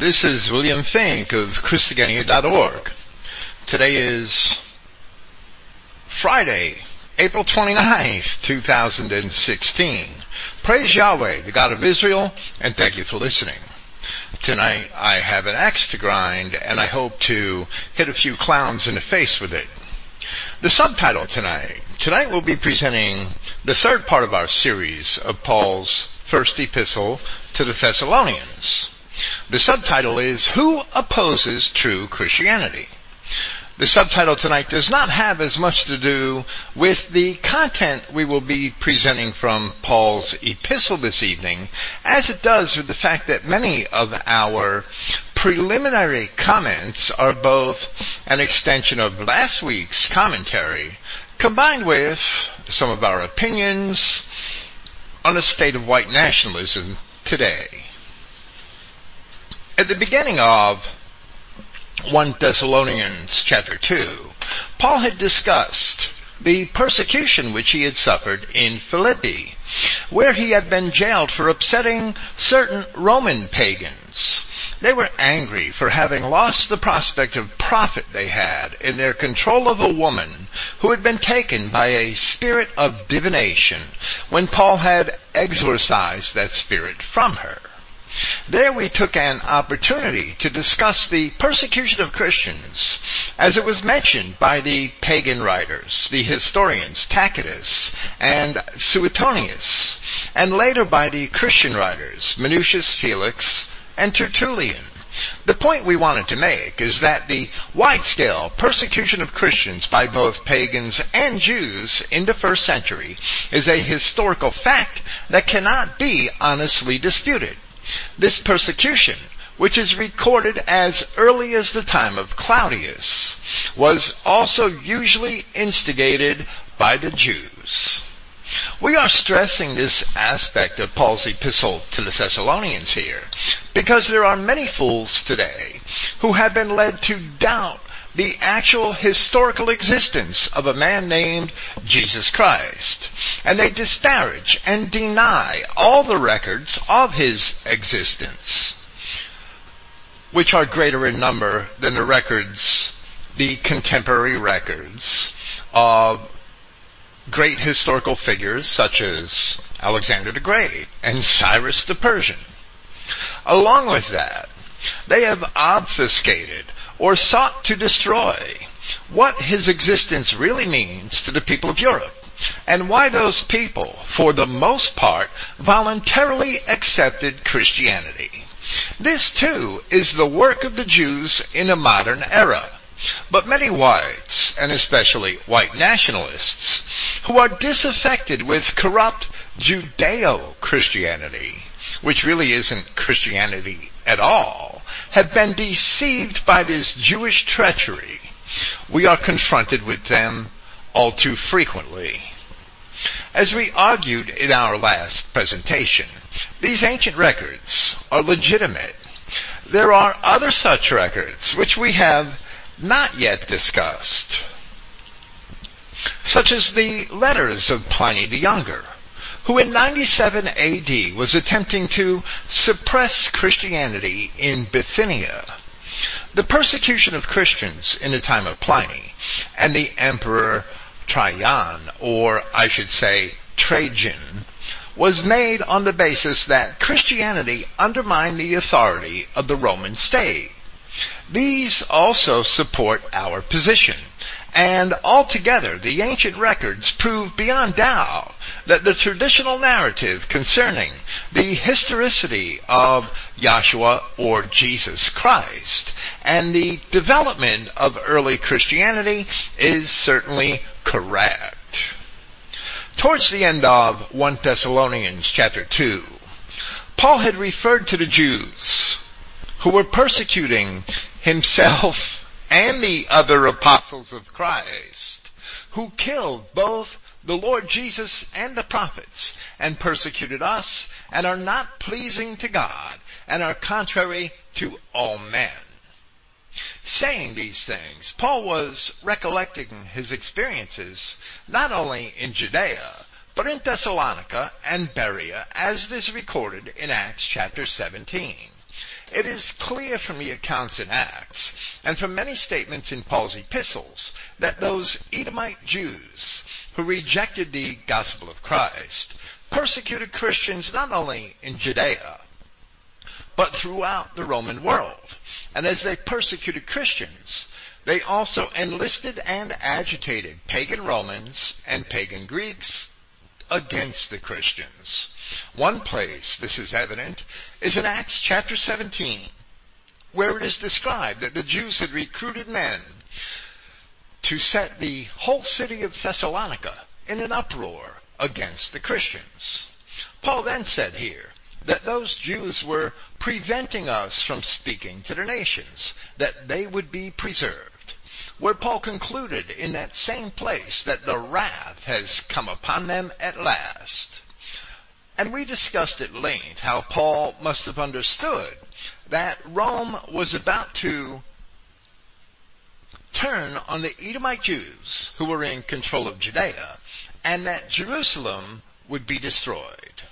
This is William Finck of Christogenea.org. Today is Friday, April 29th, 2016. Praise Yahweh, the God of Israel, and thank you for listening. Tonight I have an axe to grind and I hope to hit a few clowns in the face with it. The subtitle tonight. Tonight we'll be presenting the third part of our series of Paul's first epistle to the Thessalonians. The subtitle is Who Opposes True Christianity? The subtitle tonight does not have as much to do with the content we will be presenting from Paul's epistle this evening as it does with the fact that many of our preliminary comments are both an extension of last week's commentary combined with some of our opinions on the state of white nationalism today. At the beginning of 1 Thessalonians chapter 2, Paul had discussed the persecution which he had suffered in Philippi, where he had been jailed for upsetting certain Roman pagans. They were angry for having lost the prospect of profit they had in their control of a woman who had been taken by a spirit of divination when Paul had exorcised that spirit from her. There we took an opportunity to discuss the persecution of Christians as it was mentioned by the pagan writers, the historians Tacitus and Suetonius, and later by the Christian writers Minucius Felix and Tertullian. The point we wanted to make is that the wide-scale persecution of Christians by both pagans and Jews in the first century is a historical fact that cannot be honestly disputed. This persecution, which is recorded as early as the time of Claudius, was also usually instigated by the Jews. We are stressing this aspect of Paul's epistle to the Thessalonians here because there are many fools today who have been led to doubt the actual historical existence of a man named Jesus Christ. And they disparage and deny all the records of his existence, which are greater in number than the records, the contemporary records of great historical figures such as Alexander the Great and Cyrus the Persian. Along with that, they have obfuscated or sought to destroy what his existence really means to the people of Europe and why those people, for the most part, voluntarily accepted Christianity. This too is the work of the Jews in a modern era. But many whites, and especially white nationalists, who are disaffected with corrupt Judeo-Christianity, which really isn't Christianity at all, have been deceived by this Jewish treachery, we are confronted with them all too frequently. As we argued in our last presentation, these ancient records are legitimate. There are other such records which we have not yet discussed, such as the letters of Pliny the Younger, who in 97 AD was attempting to suppress Christianity in Bithynia. The persecution of Christians in the time of Pliny and the Emperor Trajan, or I should say Trajan, was made on the basis that Christianity undermined the authority of the Roman state. These also support our position and altogether, the ancient records prove beyond doubt that the traditional narrative concerning the historicity of Joshua or Jesus Christ and the development of early Christianity is certainly correct. Towards the end of 1 Thessalonians chapter 2, Paul had referred to the Jews who were persecuting himself and the other apostles of Christ who killed both the Lord Jesus and the prophets and persecuted us and are not pleasing to God and are contrary to all men. Saying these things, Paul was recollecting his experiences not only in Judea, but in Thessalonica and Berea as it is recorded in Acts chapter 17. It is clear from the accounts in Acts, and from many statements in Paul's epistles, that those Edomite Jews who rejected the gospel of Christ persecuted Christians not only in Judea, but throughout the Roman world. And as they persecuted Christians, they also enlisted and agitated pagan Romans and pagan Greeks against the Christians. One place this is evident is in Acts chapter 17, where it is described that the Jews had recruited men to set the whole city of Thessalonica in an uproar against the Christians. Paul then said here that those Jews were preventing us from speaking to the nations, that they would be preserved. Where Paul concluded in that same place that the wrath has come upon them at last. And we discussed at length how Paul must have understood that Rome was about to turn on the Edomite Jews who were in control of Judea and that Jerusalem would be destroyed.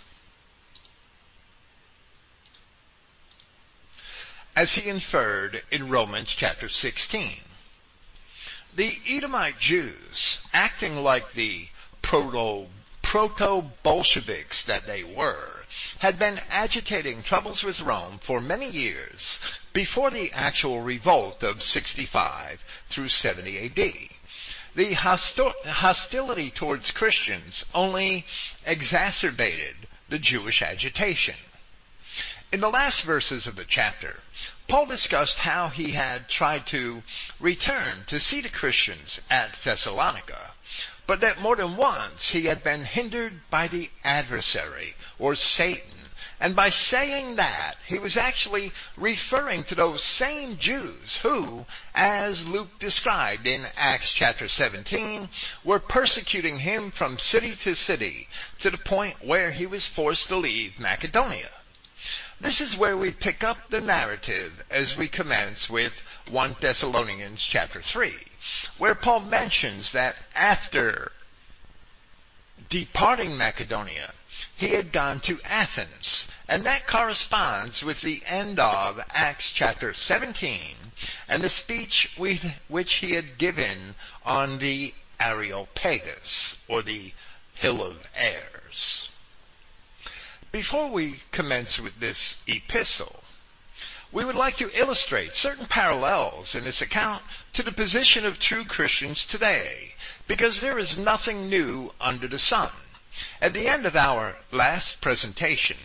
As he inferred in Romans chapter 16. The Edomite Jews, acting like the proto proto-Bolsheviks that they were, had been agitating troubles with Rome for many years before the actual revolt of 65 through 70 AD. The hostility towards Christians only exacerbated the Jewish agitation. In the last verses of the chapter, Paul discussed how he had tried to return to see the Christians at Thessalonica, but that more than once he had been hindered by the adversary, or Satan, and by saying that, he was actually referring to those same Jews who, as Luke described in Acts chapter 17, were persecuting him from city to city to the point where he was forced to leave Macedonia. This is where we pick up the narrative as we commence with 1 Thessalonians chapter 3, where Paul mentions that after departing Macedonia, he had gone to Athens. And that corresponds with the end of Acts chapter 17 and the speech which he had given on the Areopagus, or the Hill of Ares. Before we commence with this epistle, we would like to illustrate certain parallels in this account to the position of true Christians today, because there is nothing new under the sun. At the end of our last presentation,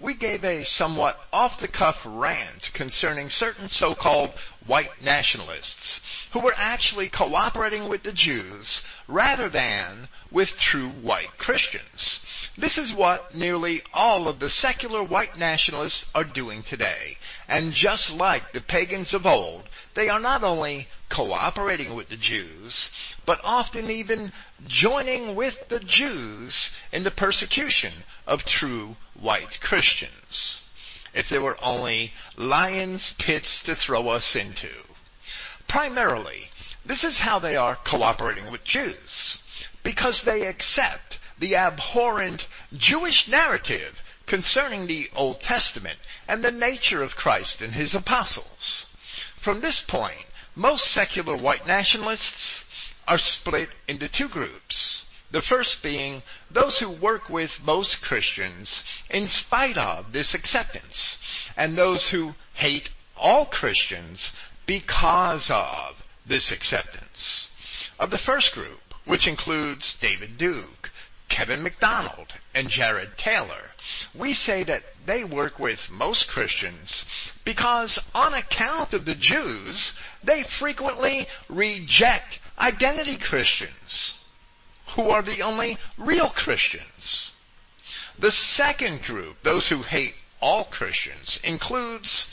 we gave a somewhat off-the-cuff rant concerning certain so-called white nationalists who were actually cooperating with the Jews rather than with true white Christians. This is what nearly all of the secular white nationalists are doing today. And just like the pagans of old, they are not only cooperating with the Jews, but often even joining with the Jews in the persecution of true white Christians. If there were only lions' pits to throw us into. Primarily, this is how they are cooperating with Jews. Because they accept the abhorrent Jewish narrative concerning the Old Testament and the nature of Christ and his apostles. From this point, most secular white nationalists are split into two groups. The first being those who work with most Christians in spite of this acceptance, and those who hate all Christians because of this acceptance. Of the first group, which includes David Duke, Kevin MacDonald, and Jared Taylor, we say that they work with most Christians because on account of the Jews, they frequently reject identity Christians who are the only real Christians. The second group, those who hate all Christians, includes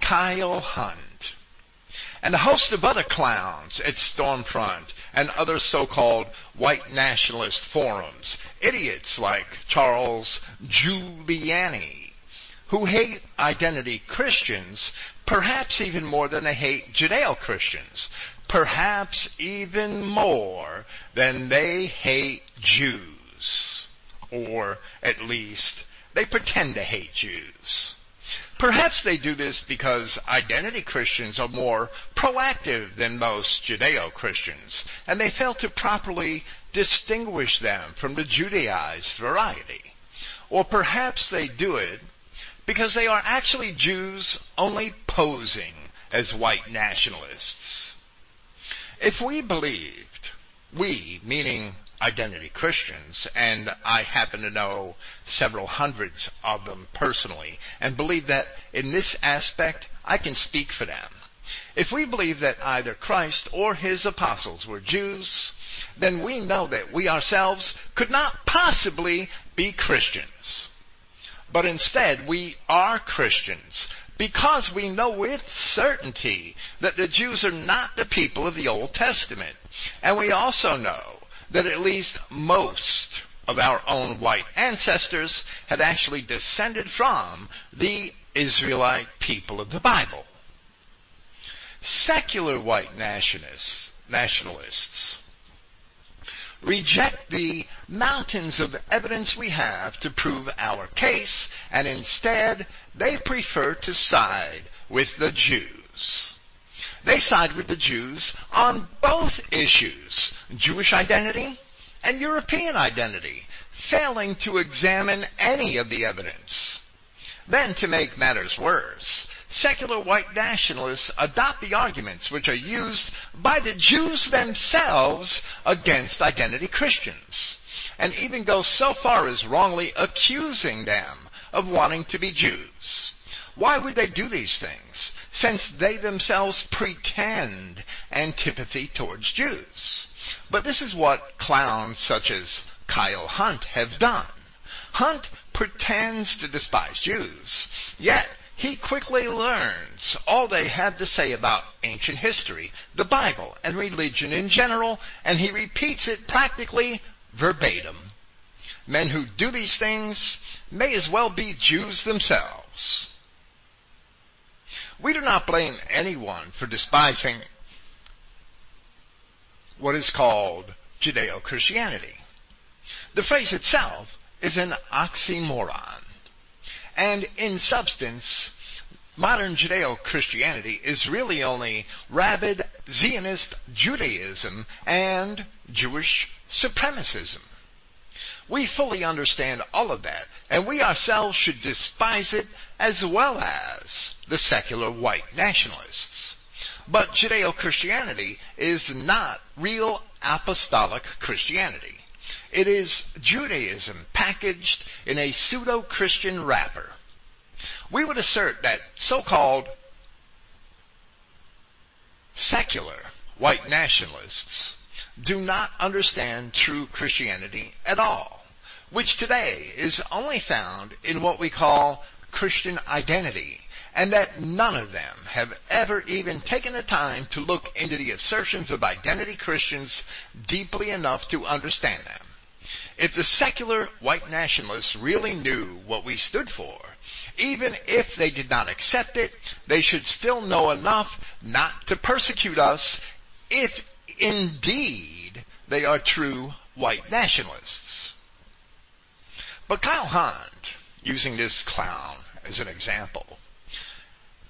Kyle Hunt and a host of other clowns at Stormfront and other so-called white nationalist forums. Idiots like Charles Giuliani, who hate identity Christians perhaps even more than they hate Judeo-Christians. Perhaps even more than they hate Jews. Or at least they pretend to hate Jews. Perhaps they do this because identity Christians are more proactive than most Judeo-Christians, and they fail to properly distinguish them from the Judaized variety. Or perhaps they do it because they are actually Jews only posing as white nationalists. If we believed, we, meaning identity Christians, and I happen to know several hundreds of them personally, and believe that in this aspect I can speak for them. If we believe that either Christ or his apostles were Jews, then we know that we ourselves could not possibly be Christians. But instead, we are Christians because we know with certainty that the Jews are not the people of the Old Testament. And we also know that at least most of our own white ancestors had actually descended from the Israelite people of the Bible. Secular white nationalists, nationalists reject the mountains of evidence we have to prove our case, and instead they prefer to side with the Jews. They side with the Jews on both issues, Jewish identity and European identity, failing to examine any of the evidence. Then to make matters worse, secular white nationalists adopt the arguments which are used by the Jews themselves against identity Christians, and even go so far as wrongly accusing them of wanting to be Jews. Why would they do these things, since they themselves pretend antipathy towards Jews? But this is what clowns such as Kyle Hunt have done. Hunt pretends to despise Jews, yet he quickly learns all they have to say about ancient history, the Bible, and religion in general, and he repeats it practically verbatim. Men who do these things may as well be Jews themselves. We do not blame anyone for despising what is called Judeo-Christianity. The phrase itself is an oxymoron. And in substance, modern Judeo-Christianity is really only rabid Zionist Judaism and Jewish supremacism. We fully understand all of that, and we ourselves should despise it as well as the secular white nationalists. But Judeo-Christianity is not real apostolic Christianity. It is Judaism packaged in a pseudo-Christian wrapper. We would assert that so-called secular white nationalists do not understand true Christianity at all, which today is only found in what we call Christian identity, and that none of them have ever even taken the time to look into the assertions of identity Christians deeply enough to understand them. If the secular white nationalists really knew what we stood for, even if they did not accept it, they should still know enough not to persecute us if indeed they are true white nationalists. But Kyle Hunt, using this clown as an example,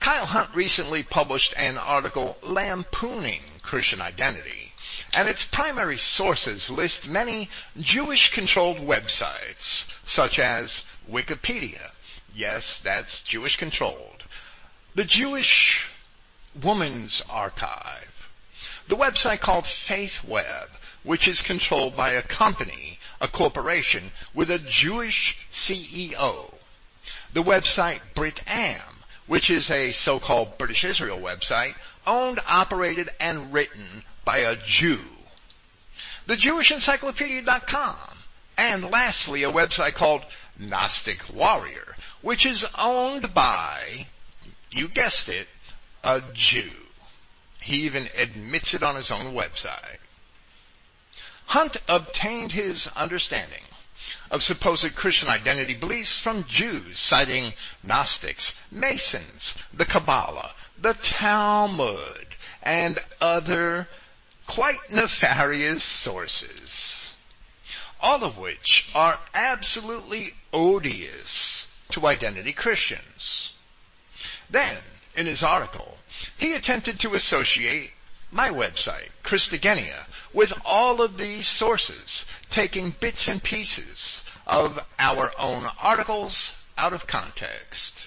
Kyle Hunt recently published an article lampooning Christian identity, and its primary sources list many Jewish-controlled websites, such as Wikipedia. Yes, that's Jewish-controlled. The Jewish Woman's Archive. The website called FaithWeb, which is controlled by a company, a corporation, with a Jewish CEO. The website BritAm, which is a so-called British Israel website, owned, operated, and written by a Jew. The JewishEncyclopedia.com, and lastly a website called Gnostic Warrior, which is owned by, you guessed it, a Jew. He even admits it on his own website. Hunt obtained his understanding of supposed Christian identity beliefs from Jews, citing Gnostics, Masons, the Kabbalah, the Talmud, and other quite nefarious sources. All of which are absolutely odious to identity Christians. Then, in his article, he attempted to associate my website, Christogenea, with all of these sources, taking bits and pieces of our own articles out of context.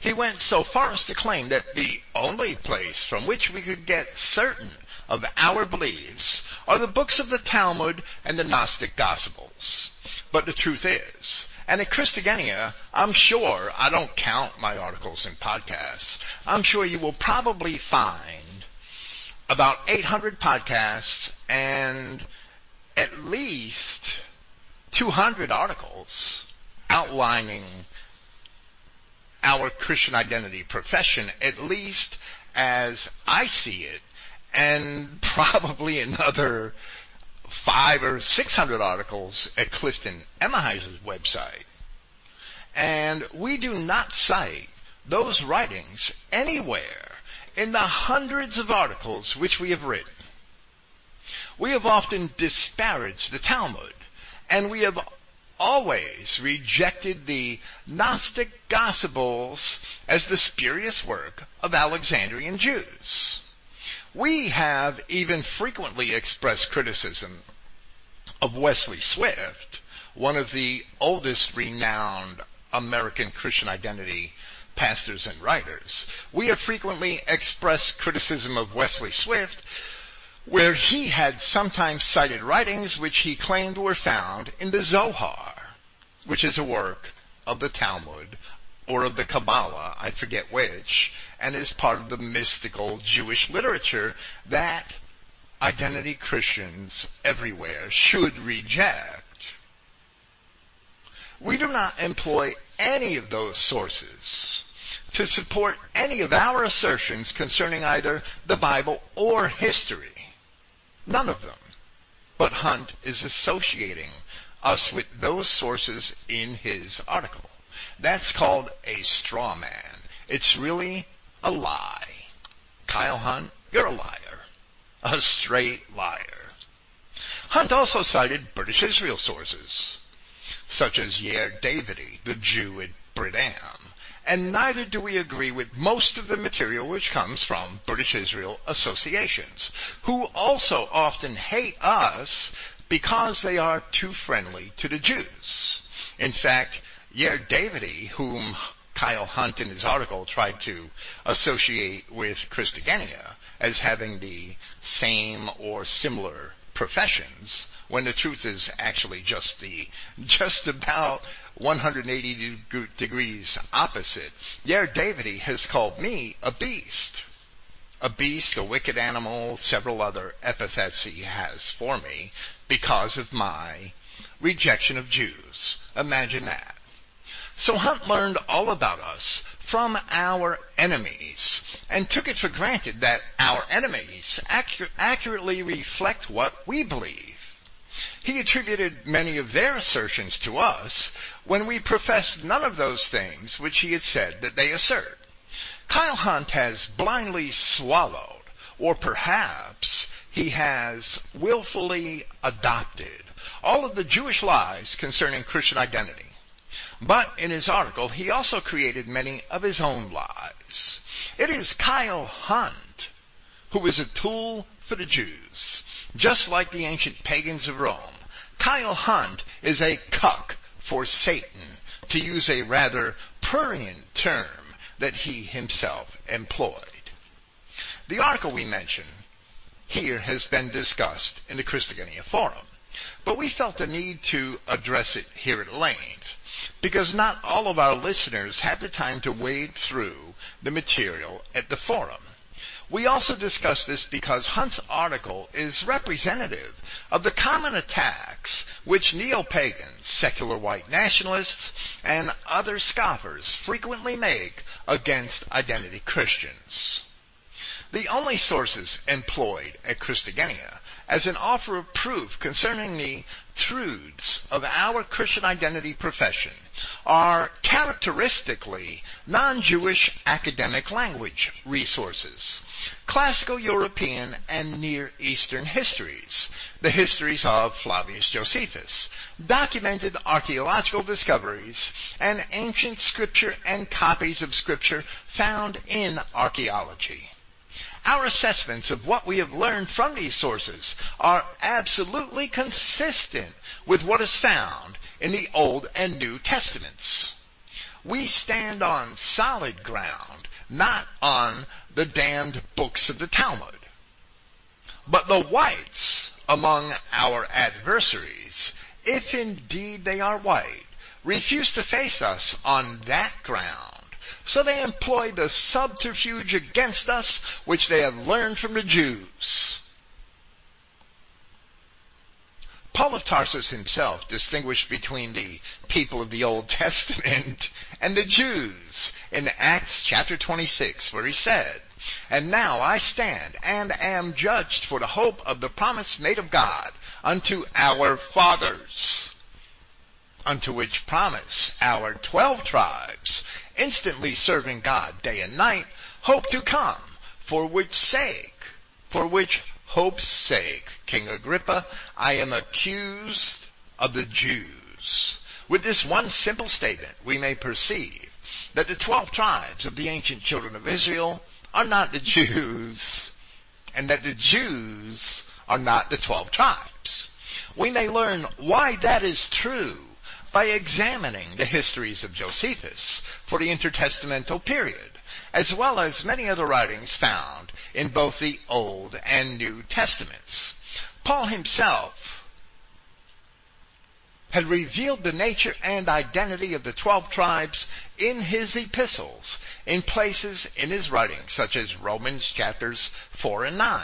He went so far as to claim that the only place from which we could get certain of our beliefs are the books of the Talmud and the Gnostic Gospels. But the truth is, and at Christogenea, I'm sure, I don't count my articles and podcasts, I'm sure you will probably find about 800 podcasts and at least 200 articles outlining our Christian identity profession, at least as I see it, and probably another five or six hundred articles at Clifton Emahiser's website. And we do not cite those writings anywhere in the hundreds of articles which we have written. We have often disparaged the Talmud, and we have always rejected the Gnostic Gospels as the spurious work of Alexandrian Jews. We have even frequently expressed criticism of Wesley Swift, one of the oldest renowned American Christian identity pastors and writers. We have frequently expressed criticism of Wesley Swift where he had sometimes cited writings which he claimed were found in the Zohar, which is a work of the Talmud or of the Kabbalah, I forget which, and is part of the mystical Jewish literature that identity Christians everywhere should reject. We do not employ any of those sources to support any of our assertions concerning either the Bible or history. None of them. But Hunt is associating us with those sources in his article. That's called a straw man. It's really a lie. Kyle Hunt, you're a liar. A straight liar. Hunt also cited British Israel sources, such as Yair Davidy, the Jew at Brit-Am, and neither do we agree with most of the material which comes from British Israel associations, who also often hate us because they are too friendly to the Jews. In fact, Yair Davidy, whom Kyle Hunt in his article tried to associate with Christogenea as having the same or similar professions, when the truth is actually just the, just about 180 degrees opposite. Yair Davidy has called me a beast. A beast, a wicked animal, several other epithets he has for me because of my rejection of Jews. Imagine that. So Hunt learned all about us from our enemies and took it for granted that our enemies accur- accurately reflect what we believe. He attributed many of their assertions to us when we professed none of those things which he had said that they assert. Kyle Hunt has blindly swallowed, or perhaps he has willfully adopted all of the Jewish lies concerning Christian identity. But in his article, he also created many of his own lies. It is Kyle Hunt who is a tool for the Jews. Just like the ancient pagans of Rome, Kyle Hunt is a cuck for Satan, to use a rather prurient term that he himself employed. The article we mention here has been discussed in the Christogenea Forum, but we felt the need to address it here at length because not all of our listeners had the time to wade through the material at the forum. We also discuss this because Hunt's article is representative of the common attacks which neo-pagans, secular white nationalists, and other scoffers frequently make against identity Christians. The only sources employed at Christogenea as an offer of proof concerning the truths of our Christian identity profession are characteristically non-Jewish academic language resources, classical European and Near Eastern histories, the histories of Flavius Josephus, documented archaeological discoveries, and ancient scripture and copies of scripture found in archaeology. Our assessments of what we have learned from these sources are absolutely consistent with what is found in the Old and New Testaments. We stand on solid ground, not on the damned books of the Talmud. But the whites among our adversaries, if indeed they are white, refuse to face us on that ground so they employ the subterfuge against us which they have learned from the Jews. Paul of Tarsus himself distinguished between the people of the Old Testament and the Jews in Acts chapter 26 where he said, And now I stand and am judged for the hope of the promise made of God unto our fathers unto which promise our twelve tribes, instantly serving God day and night, hope to come, for which sake, for which hope's sake, King Agrippa, I am accused of the Jews. With this one simple statement, we may perceive that the twelve tribes of the ancient children of Israel are not the Jews, and that the Jews are not the twelve tribes. We may learn why that is true by examining the histories of Josephus for the intertestamental period, as well as many other writings found in both the Old and New Testaments. Paul himself had revealed the nature and identity of the twelve tribes in his epistles in places in his writings such as Romans chapters 4 and 9,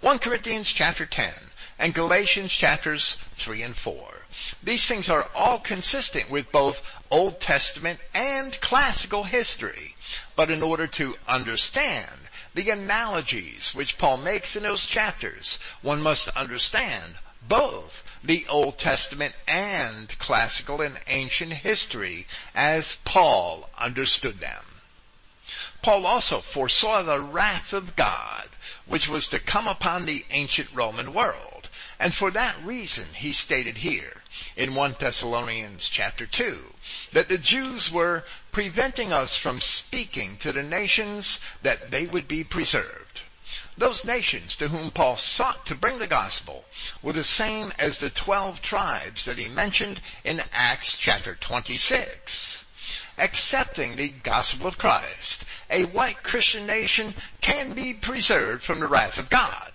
1 Corinthians chapter 10, and Galatians chapters 3 and 4. These things are all consistent with both Old Testament and classical history. But in order to understand the analogies which Paul makes in those chapters, one must understand both the Old Testament and classical and ancient history as Paul understood them. Paul also foresaw the wrath of God, which was to come upon the ancient Roman world. And for that reason, he stated here, in 1 Thessalonians chapter 2 that the Jews were preventing us from speaking to the nations that they would be preserved. Those nations to whom Paul sought to bring the gospel were the same as the twelve tribes that he mentioned in Acts chapter 26. Accepting the gospel of Christ, a white Christian nation can be preserved from the wrath of God.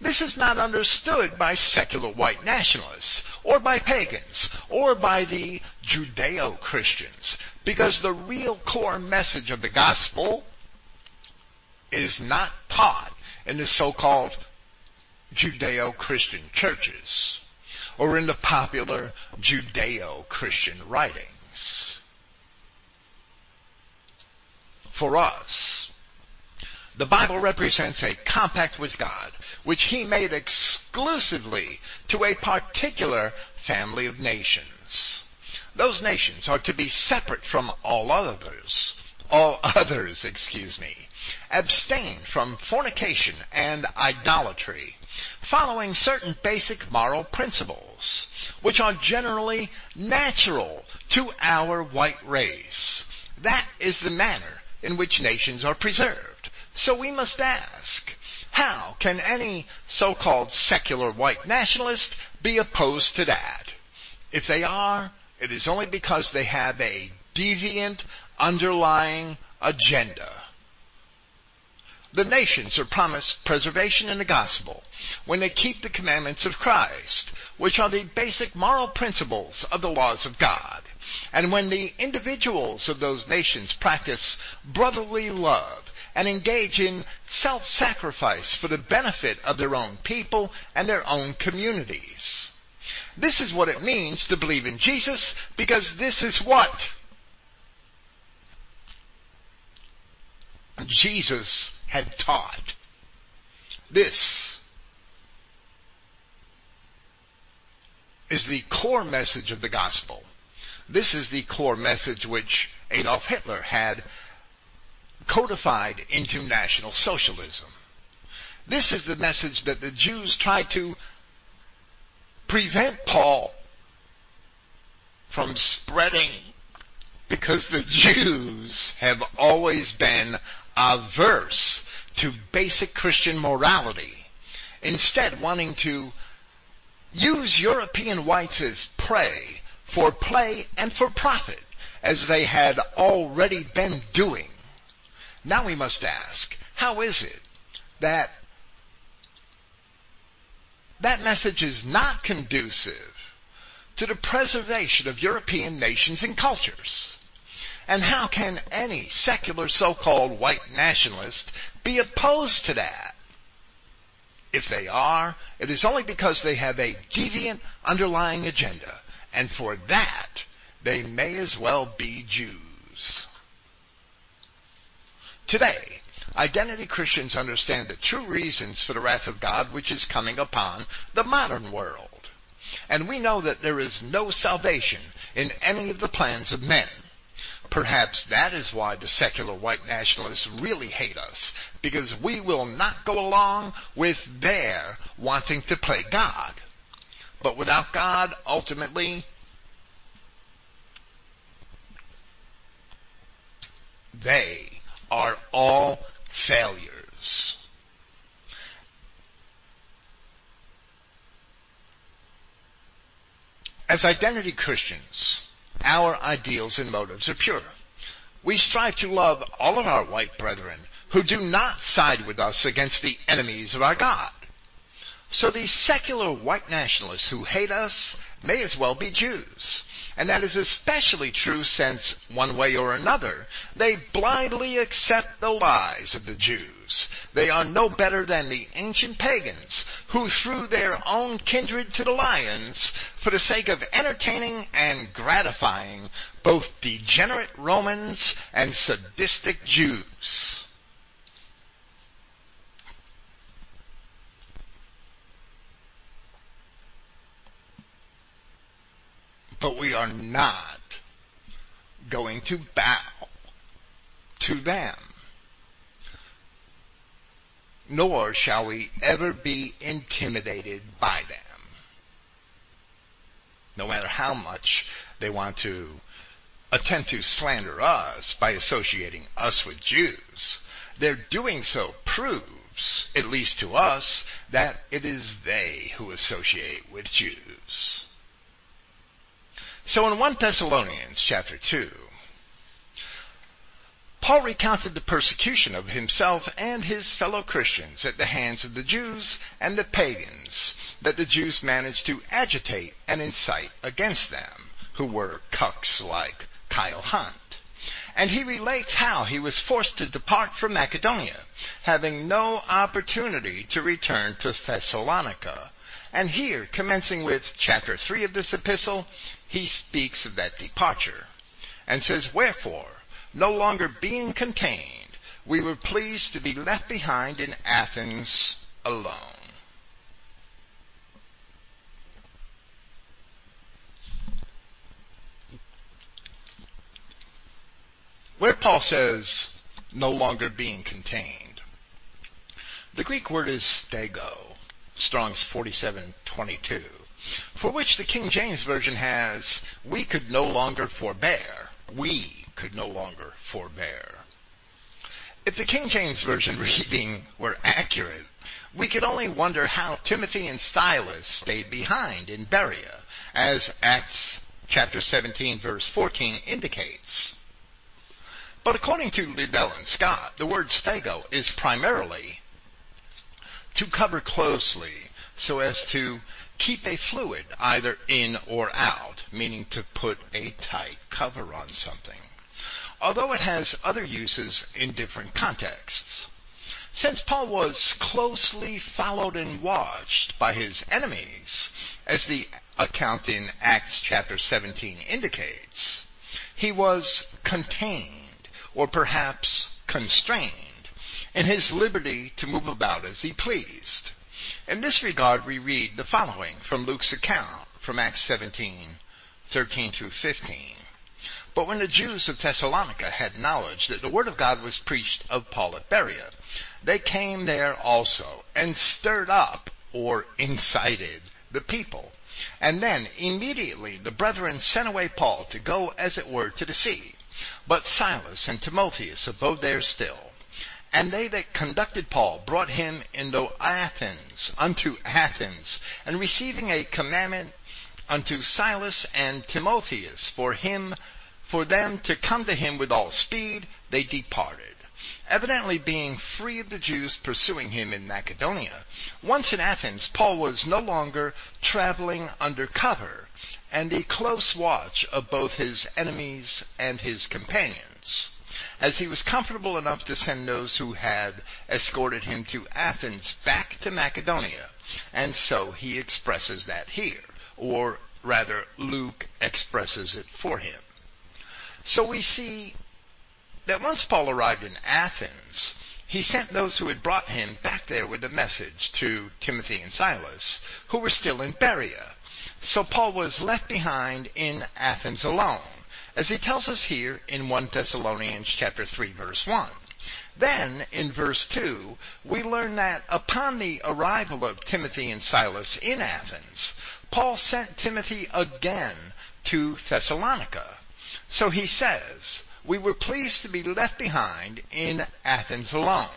This is not understood by secular white nationalists, or by pagans, or by the Judeo-Christians, because the real core message of the gospel is not taught in the so-called Judeo-Christian churches, or in the popular Judeo-Christian writings. For us, the Bible represents a compact with God, which he made exclusively to a particular family of nations. Those nations are to be separate from all others, all others, excuse me, abstain from fornication and idolatry, following certain basic moral principles, which are generally natural to our white race. That is the manner in which nations are preserved. So we must ask, how can any so-called secular white nationalist be opposed to that? If they are, it is only because they have a deviant underlying agenda. The nations are promised preservation in the gospel when they keep the commandments of Christ, which are the basic moral principles of the laws of God. And when the individuals of those nations practice brotherly love and engage in self-sacrifice for the benefit of their own people and their own communities. This is what it means to believe in Jesus because this is what Jesus had taught. This is the core message of the gospel. This is the core message which Adolf Hitler had codified into National Socialism. This is the message that the Jews tried to prevent Paul from spreading because the Jews have always been averse to basic Christian morality, instead wanting to use European whites as prey for play and for profit, as they had already been doing. Now we must ask, how is it that that message is not conducive to the preservation of European nations and cultures? And how can any secular so-called white nationalist be opposed to that? If they are, it is only because they have a deviant underlying agenda. And for that, they may as well be Jews. Today, identity Christians understand the true reasons for the wrath of God which is coming upon the modern world. And we know that there is no salvation in any of the plans of men. Perhaps that is why the secular white nationalists really hate us, because we will not go along with their wanting to play God. But without God, ultimately, they are all failures. As identity Christians, our ideals and motives are pure. We strive to love all of our white brethren who do not side with us against the enemies of our God. So these secular white nationalists who hate us may as well be Jews. And that is especially true since, one way or another, they blindly accept the lies of the Jews. They are no better than the ancient pagans who threw their own kindred to the lions for the sake of entertaining and gratifying both degenerate Romans and sadistic Jews. But we are not going to bow to them. Nor shall we ever be intimidated by them. No matter how much they want to attempt to slander us by associating us with Jews, their doing so proves, at least to us, that it is they who associate with Jews. So in 1 Thessalonians chapter 2, Paul recounted the persecution of himself and his fellow Christians at the hands of the Jews and the pagans that the Jews managed to agitate and incite against them, who were cucks like Kyle Hunt. And he relates how he was forced to depart from Macedonia, having no opportunity to return to Thessalonica. And here, commencing with chapter 3 of this epistle, he speaks of that departure and says, Wherefore, no longer being contained, we were pleased to be left behind in Athens alone. Where Paul says, no longer being contained, the Greek word is stego, Strong's 4722 for which the King James Version has, we could no longer forbear. We could no longer forbear. If the King James Version reading were accurate, we could only wonder how Timothy and Silas stayed behind in Berea, as Acts chapter 17 verse 14 indicates. But according to Liddell and Scott, the word stego is primarily to cover closely so as to keep a fluid either in or out, meaning to put a tight cover on something. Although it has other uses in different contexts. Since Paul was closely followed and watched by his enemies, as the account in Acts chapter 17 indicates, he was contained, or perhaps constrained, in his liberty to move about as he pleased. In this regard, we read the following from Luke's account from Acts 17, 13 through 15. But when the Jews of Thessalonica had knowledge that the word of God was preached of Paul at Berea, they came there also and stirred up or incited the people. And then immediately the brethren sent away Paul to go as it were to the sea. But Silas and Timotheus abode there still. And they that conducted Paul brought him into Athens, unto Athens, and receiving a commandment unto Silas and Timotheus for him for them to come to him with all speed, they departed. Evidently being free of the Jews pursuing him in Macedonia, once in Athens, Paul was no longer traveling under cover and the close watch of both his enemies and his companions, as he was comfortable enough to send those who had escorted him to Athens back to Macedonia, and so he expresses that here, or rather Luke expresses it for him. So we see that once Paul arrived in Athens, he sent those who had brought him back there with a message to Timothy and Silas, who were still in Berea. So Paul was left behind in Athens alone, as he tells us here in 1 Thessalonians chapter 3 verse 1. Then, in verse 2, we learn that upon the arrival of Timothy and Silas in Athens, Paul sent Timothy again to Thessalonica. So he says, we were pleased to be left behind in Athens alone.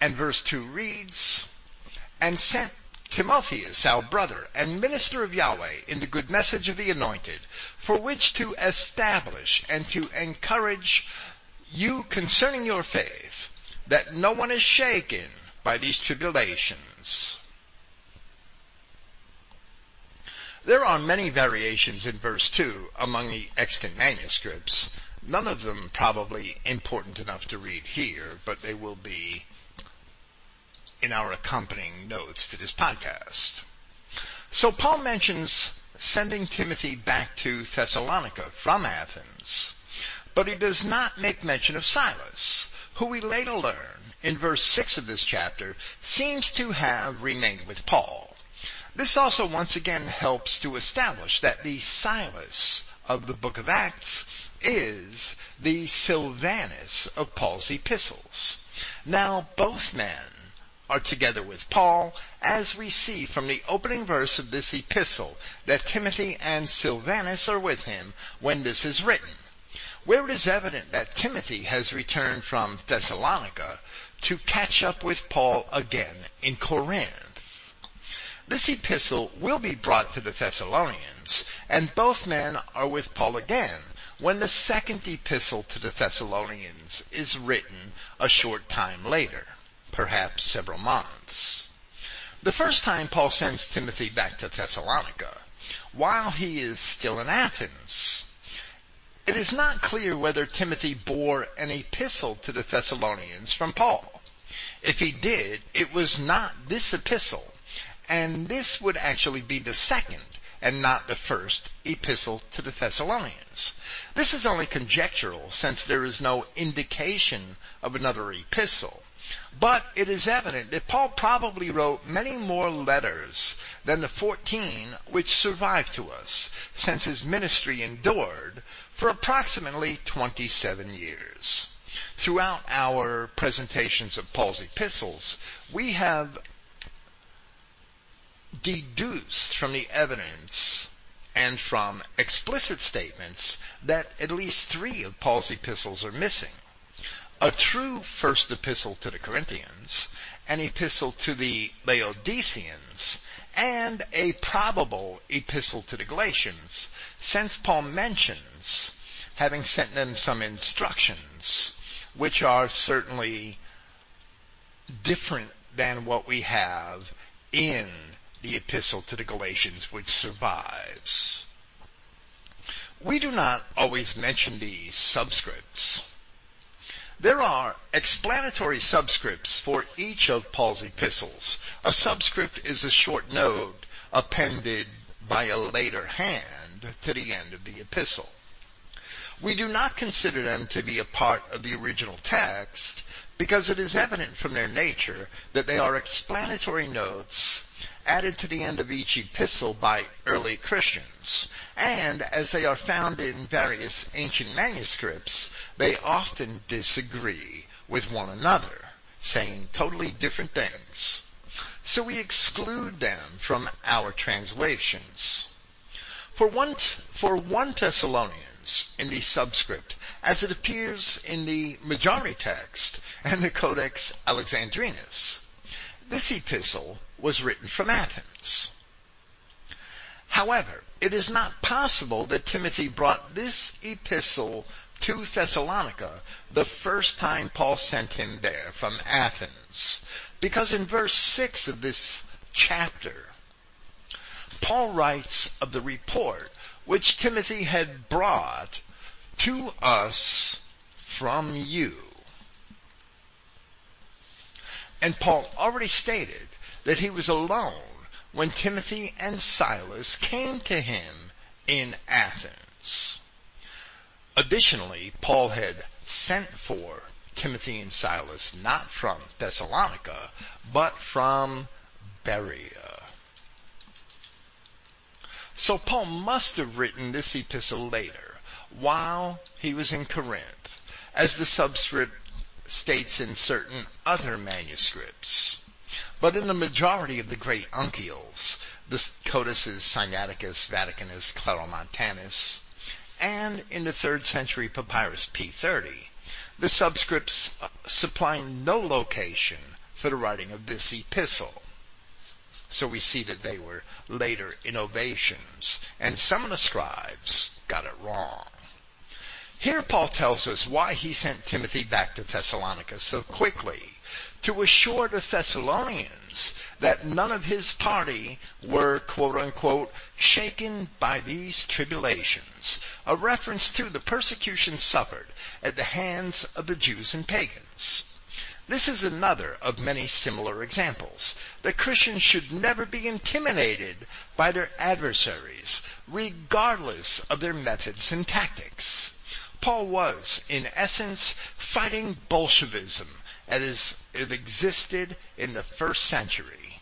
And verse 2 reads, and sent Timotheus, our brother, and minister of Yahweh, in the good message of the anointed, for which to establish and to encourage you concerning your faith, that no one is shaken by these tribulations. There are many variations in verse 2 among the extant manuscripts. None of them probably important enough to read here, but they will be in our accompanying notes to this podcast. So Paul mentions sending Timothy back to Thessalonica from Athens, but he does not make mention of Silas, who we later learn in verse 6 of this chapter seems to have remained with Paul. This also once again helps to establish that the Silas of the book of Acts is the Silvanus of Paul's epistles. Now both men are together with Paul, as we see from the opening verse of this epistle that Timothy and Silvanus are with him when this is written, where it is evident that Timothy has returned from Thessalonica to catch up with Paul again in Corinth. This epistle will be brought to the Thessalonians, and both men are with Paul again when the second epistle to the Thessalonians is written a short time later, perhaps several months. The first time Paul sends Timothy back to Thessalonica, while he is still in Athens, it is not clear whether Timothy bore an epistle to the Thessalonians from Paul. If he did, it was not this epistle, and this would actually be the second and not the first epistle to the Thessalonians. This is only conjectural since there is no indication of another epistle. But it is evident that Paul probably wrote many more letters than the 14 which survive to us, since his ministry endured for approximately 27 years. Throughout our presentations of Paul's epistles, we have deduced from the evidence and from explicit statements that at least three of Paul's epistles are missing. A true first epistle to the Corinthians, an epistle to the Laodiceans, and a probable epistle to the Galatians, since Paul mentions having sent them some instructions, which are certainly different than what we have in the epistle to the Galatians which survives. We do not always mention these subscripts. There are explanatory subscripts for each of Paul's epistles. A subscript is a short note appended by a later hand to the end of the epistle. We do not consider them to be a part of the original text because it is evident from their nature that they are explanatory notes added to the end of each epistle by early Christians. And as they are found in various ancient manuscripts, they often disagree with one another, saying totally different things. So we exclude them from our translations. For one, for 1 Thessalonians in the subscript, as it appears in the majority text and the Codex Alexandrinus, this epistle was written from Athens. However, it is not possible that Timothy brought this epistle to Thessalonica the first time Paul sent him there from Athens. Because in verse 6 of this chapter, Paul writes of the report which Timothy had brought to us from you. And Paul already stated that he was alone when Timothy and Silas came to him in Athens. Additionally, Paul had sent for Timothy and Silas not from Thessalonica, but from Berea. So Paul must have written this epistle later, while he was in Corinth, as the subscript states in certain other manuscripts. But in the majority of the great uncials, the codices Sinaiticus, Vaticanus, Claromontanus, and in the third century papyrus P30, the subscripts supply no location for the writing of this epistle. So we see that they were later innovations, and some of the scribes got it wrong. Here Paul tells us why he sent Timothy back to Thessalonica so quickly, to assure the Thessalonians that none of his party were quote unquote shaken by these tribulations, a reference to the persecution suffered at the hands of the Jews and pagans. This is another of many similar examples. That Christians should never be intimidated by their adversaries, regardless of their methods and tactics. Paul was, in essence, fighting Bolshevism as it existed in the first century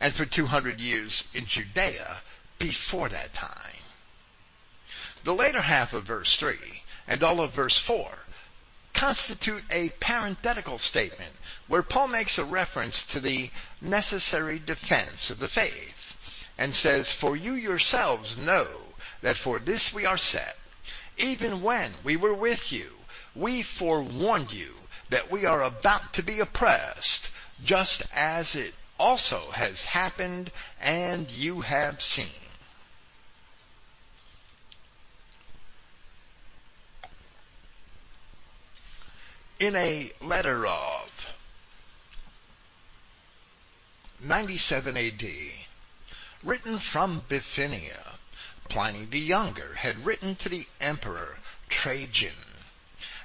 and for 200 years in Judea before that time. The later half of verse 3 and all of verse 4 constitute a parenthetical statement where Paul makes a reference to the necessary defense of the faith and says, For you yourselves know that for this we are set, even when we were with you, we forewarned you that we are about to be oppressed, just as it also has happened and you have seen. In a letter of 97 AD, written from Bithynia, Pliny the Younger had written to the Emperor Trajan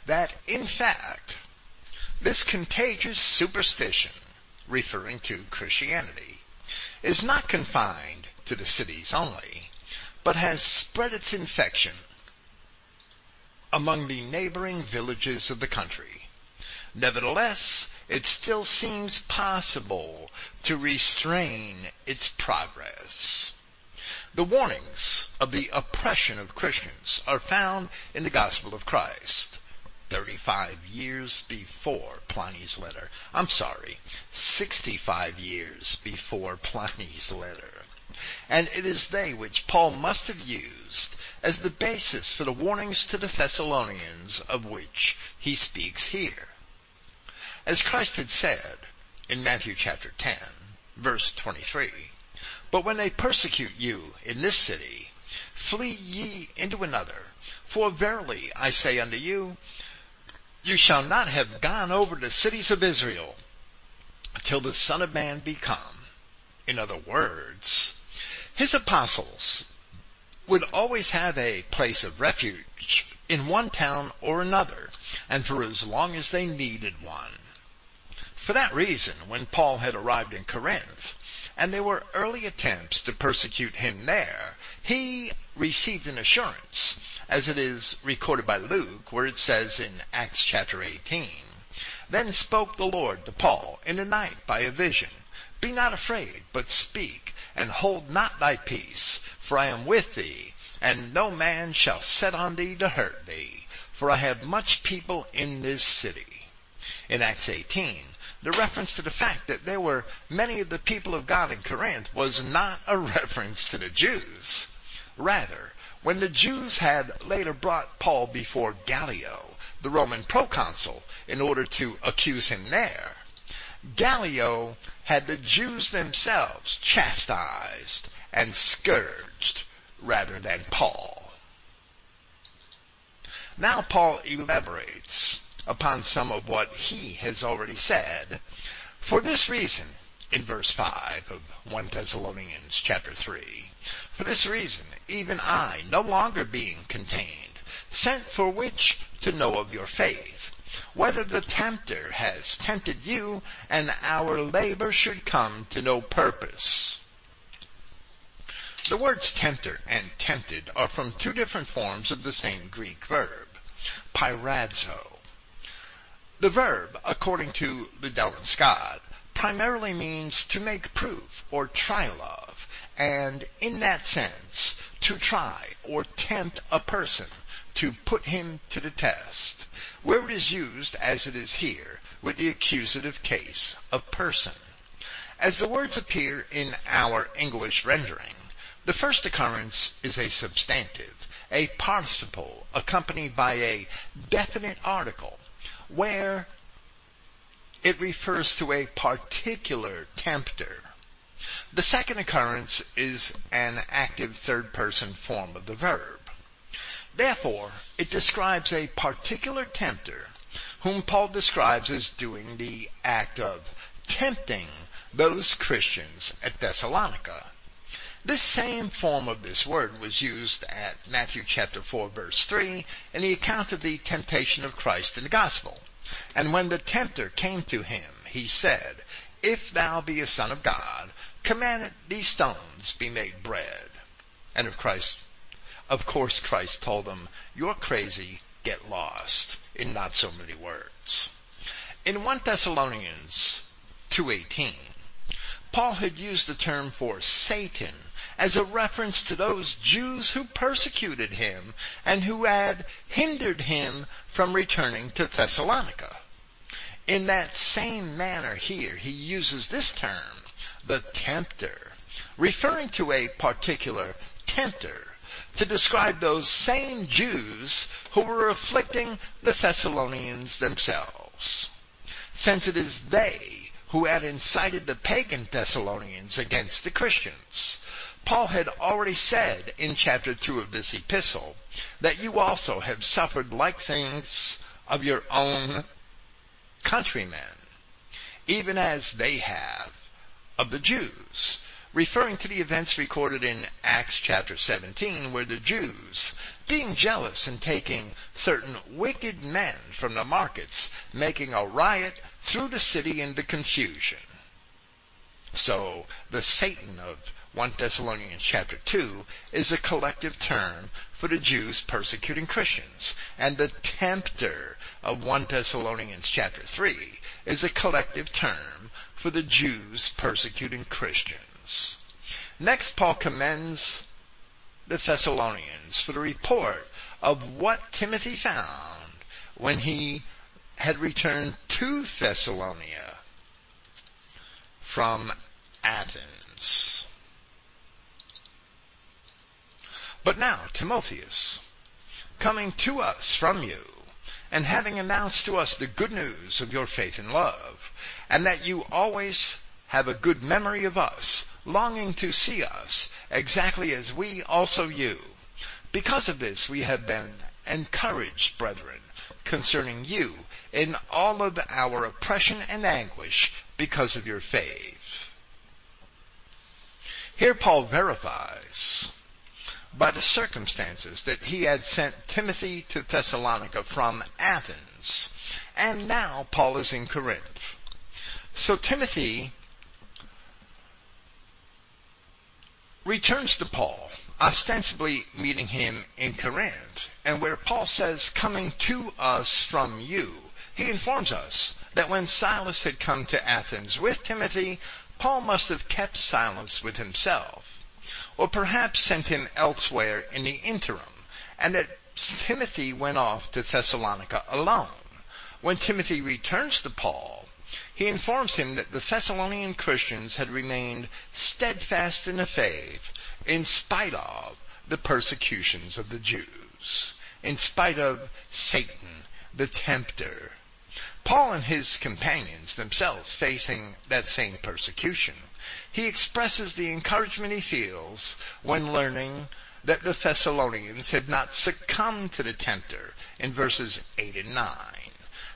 that, in fact, this contagious superstition, referring to Christianity, is not confined to the cities only, but has spread its infection among the neighboring villages of the country. Nevertheless, it still seems possible to restrain its progress. The warnings of the oppression of Christians are found in the Gospel of Christ. 35 years before Pliny's letter. I'm sorry, 65 years before Pliny's letter. And it is they which Paul must have used as the basis for the warnings to the Thessalonians of which he speaks here. As Christ had said in Matthew chapter 10, verse 23, but when they persecute you in this city, flee ye into another. For verily I say unto you, you shall not have gone over the cities of Israel till the Son of Man be come. In other words, his apostles would always have a place of refuge in one town or another, and for as long as they needed one. For that reason, when Paul had arrived in Corinth, and there were early attempts to persecute him there, he received an assurance, as it is recorded by Luke, where it says in Acts chapter 18, Then spoke the Lord to Paul in the night by a vision, Be not afraid, but speak, and hold not thy peace, for I am with thee, and no man shall set on thee to hurt thee, for I have much people in this city. In Acts 18, the reference to the fact that there were many of the people of God in Corinth was not a reference to the Jews. Rather, when the Jews had later brought Paul before Gallio, the Roman proconsul, in order to accuse him there, Gallio had the Jews themselves chastised and scourged rather than Paul. Now Paul elaborates upon some of what he has already said. For this reason, in verse 5 of 1 Thessalonians chapter 3, for this reason, even I, no longer being contained, sent for which to know of your faith, whether the tempter has tempted you, and our labor should come to no purpose. The words tempter and tempted are from two different forms of the same Greek verb, peirazo, the verb, according to Liddell and Scott, primarily means to make proof or trial of, and in that sense, to try or tempt a person, to put him to the test, where it is used as it is here, with the accusative case of person. As the words appear in our English rendering, the first occurrence is a substantive, a participle accompanied by a definite article, where it refers to a particular tempter. The second occurrence is an active third person form of the verb. Therefore, it describes a particular tempter whom Paul describes as doing the act of tempting those Christians at Thessalonica. This same form of this word was used at Matthew chapter 4 verse 3 in the account of the temptation of Christ in the gospel. And when the tempter came to him, he said, If thou be a son of God, command that these stones be made bread. And of Christ, of course Christ told them, you're crazy, get lost, in not so many words. In 1 Thessalonians 2.18, Paul had used the term for Satan as a reference to those Jews who persecuted him and who had hindered him from returning to Thessalonica. In that same manner here, he uses this term, the tempter, referring to a particular tempter to describe those same Jews who were afflicting the Thessalonians themselves. Since it is they who had incited the pagan Thessalonians against the Christians. Paul had already said in chapter 2 of this epistle that you also have suffered like things of your own countrymen, even as they have of the Jews referring to the events recorded in Acts chapter 17 where the Jews, being jealous and taking certain wicked men from the markets, making a riot, threw the city into confusion. So the Satan of 1 Thessalonians chapter 2 is a collective term for the Jews persecuting Christians. And the tempter of 1 Thessalonians chapter 3 is a collective term for the Jews persecuting Christians. Next, Paul commends the Thessalonians for the report of what Timothy found when he had returned to Thessalonica from Athens. But now, Timotheus, coming to us from you, and having announced to us the good news of your faith and love, and that you always have a good memory of us, longing to see us, exactly as we also you. Because of this we have been encouraged, brethren, concerning you in all of our oppression and anguish because of your faith. Here Paul verifies by the circumstances that he had sent Timothy to Thessalonica from Athens, and now Paul is in Corinth. So Timothy returns to Paul, ostensibly meeting him in Corinth, and where Paul says, coming to us from you, he informs us that when Silas had come to Athens with Timothy, Paul must have kept Silas with himself, or perhaps sent him elsewhere in the interim, and that Timothy went off to Thessalonica alone. When Timothy returns to Paul, he informs him that the Thessalonian Christians had remained steadfast in the faith in spite of the persecutions of the Jews, in spite of Satan, the tempter. Paul and his companions themselves facing that same persecution, he expresses the encouragement he feels when learning that the Thessalonians had not succumbed to the tempter in verses 8 and 9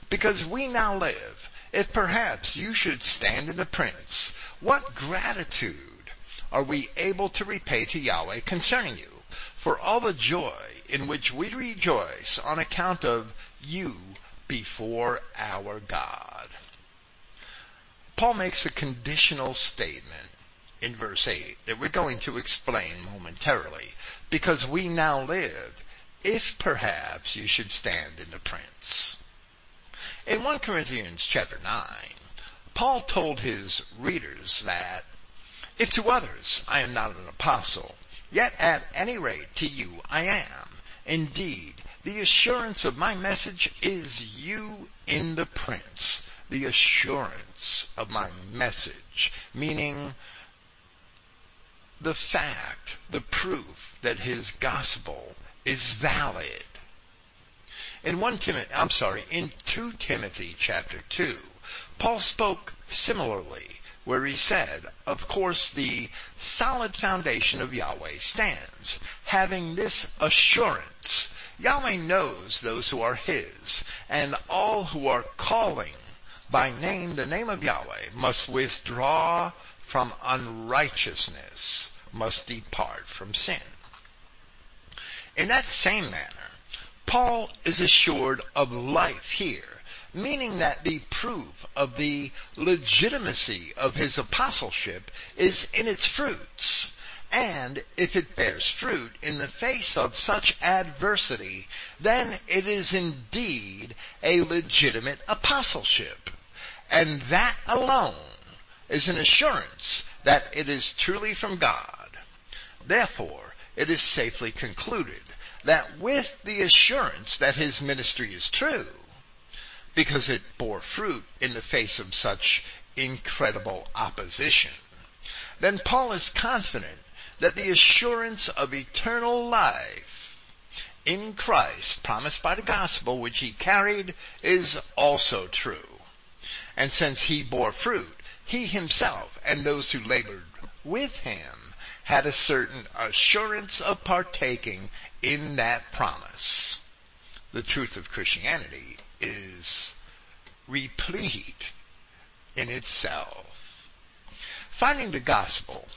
because we now live. If perhaps you should stand in the prince, what gratitude are we able to repay to Yahweh concerning you for all the joy in which we rejoice on account of you before our God? Paul makes a conditional statement in verse 8 that we're going to explain momentarily because we now live if perhaps you should stand in the prince. In 1 Corinthians chapter 9, Paul told his readers that, if to others I am not an apostle, yet at any rate to you I am. Indeed, the assurance of my message is you in the prince. The assurance of my message, meaning the fact, the proof that his gospel is valid. In 1 Timothy, I'm sorry, in 2 Timothy chapter 2, Paul spoke similarly where he said, of course the solid foundation of Yahweh stands, having this assurance, Yahweh knows those who are his, and all who are calling by name the name of Yahweh must withdraw from unrighteousness, must depart from sin. In that same manner, Paul is assured of life here, meaning that the proof of the legitimacy of his apostleship is in its fruits. And if it bears fruit in the face of such adversity, then it is indeed a legitimate apostleship. And that alone is an assurance that it is truly from God. Therefore, it is safely concluded that with the assurance that his ministry is true, because it bore fruit in the face of such incredible opposition, then Paul is confident that the assurance of eternal life in Christ promised by the gospel which he carried is also true. And since he bore fruit, he himself and those who labored with him had a certain assurance of partaking in that promise. The truth of Christianity is replete in itself. Finding the gospel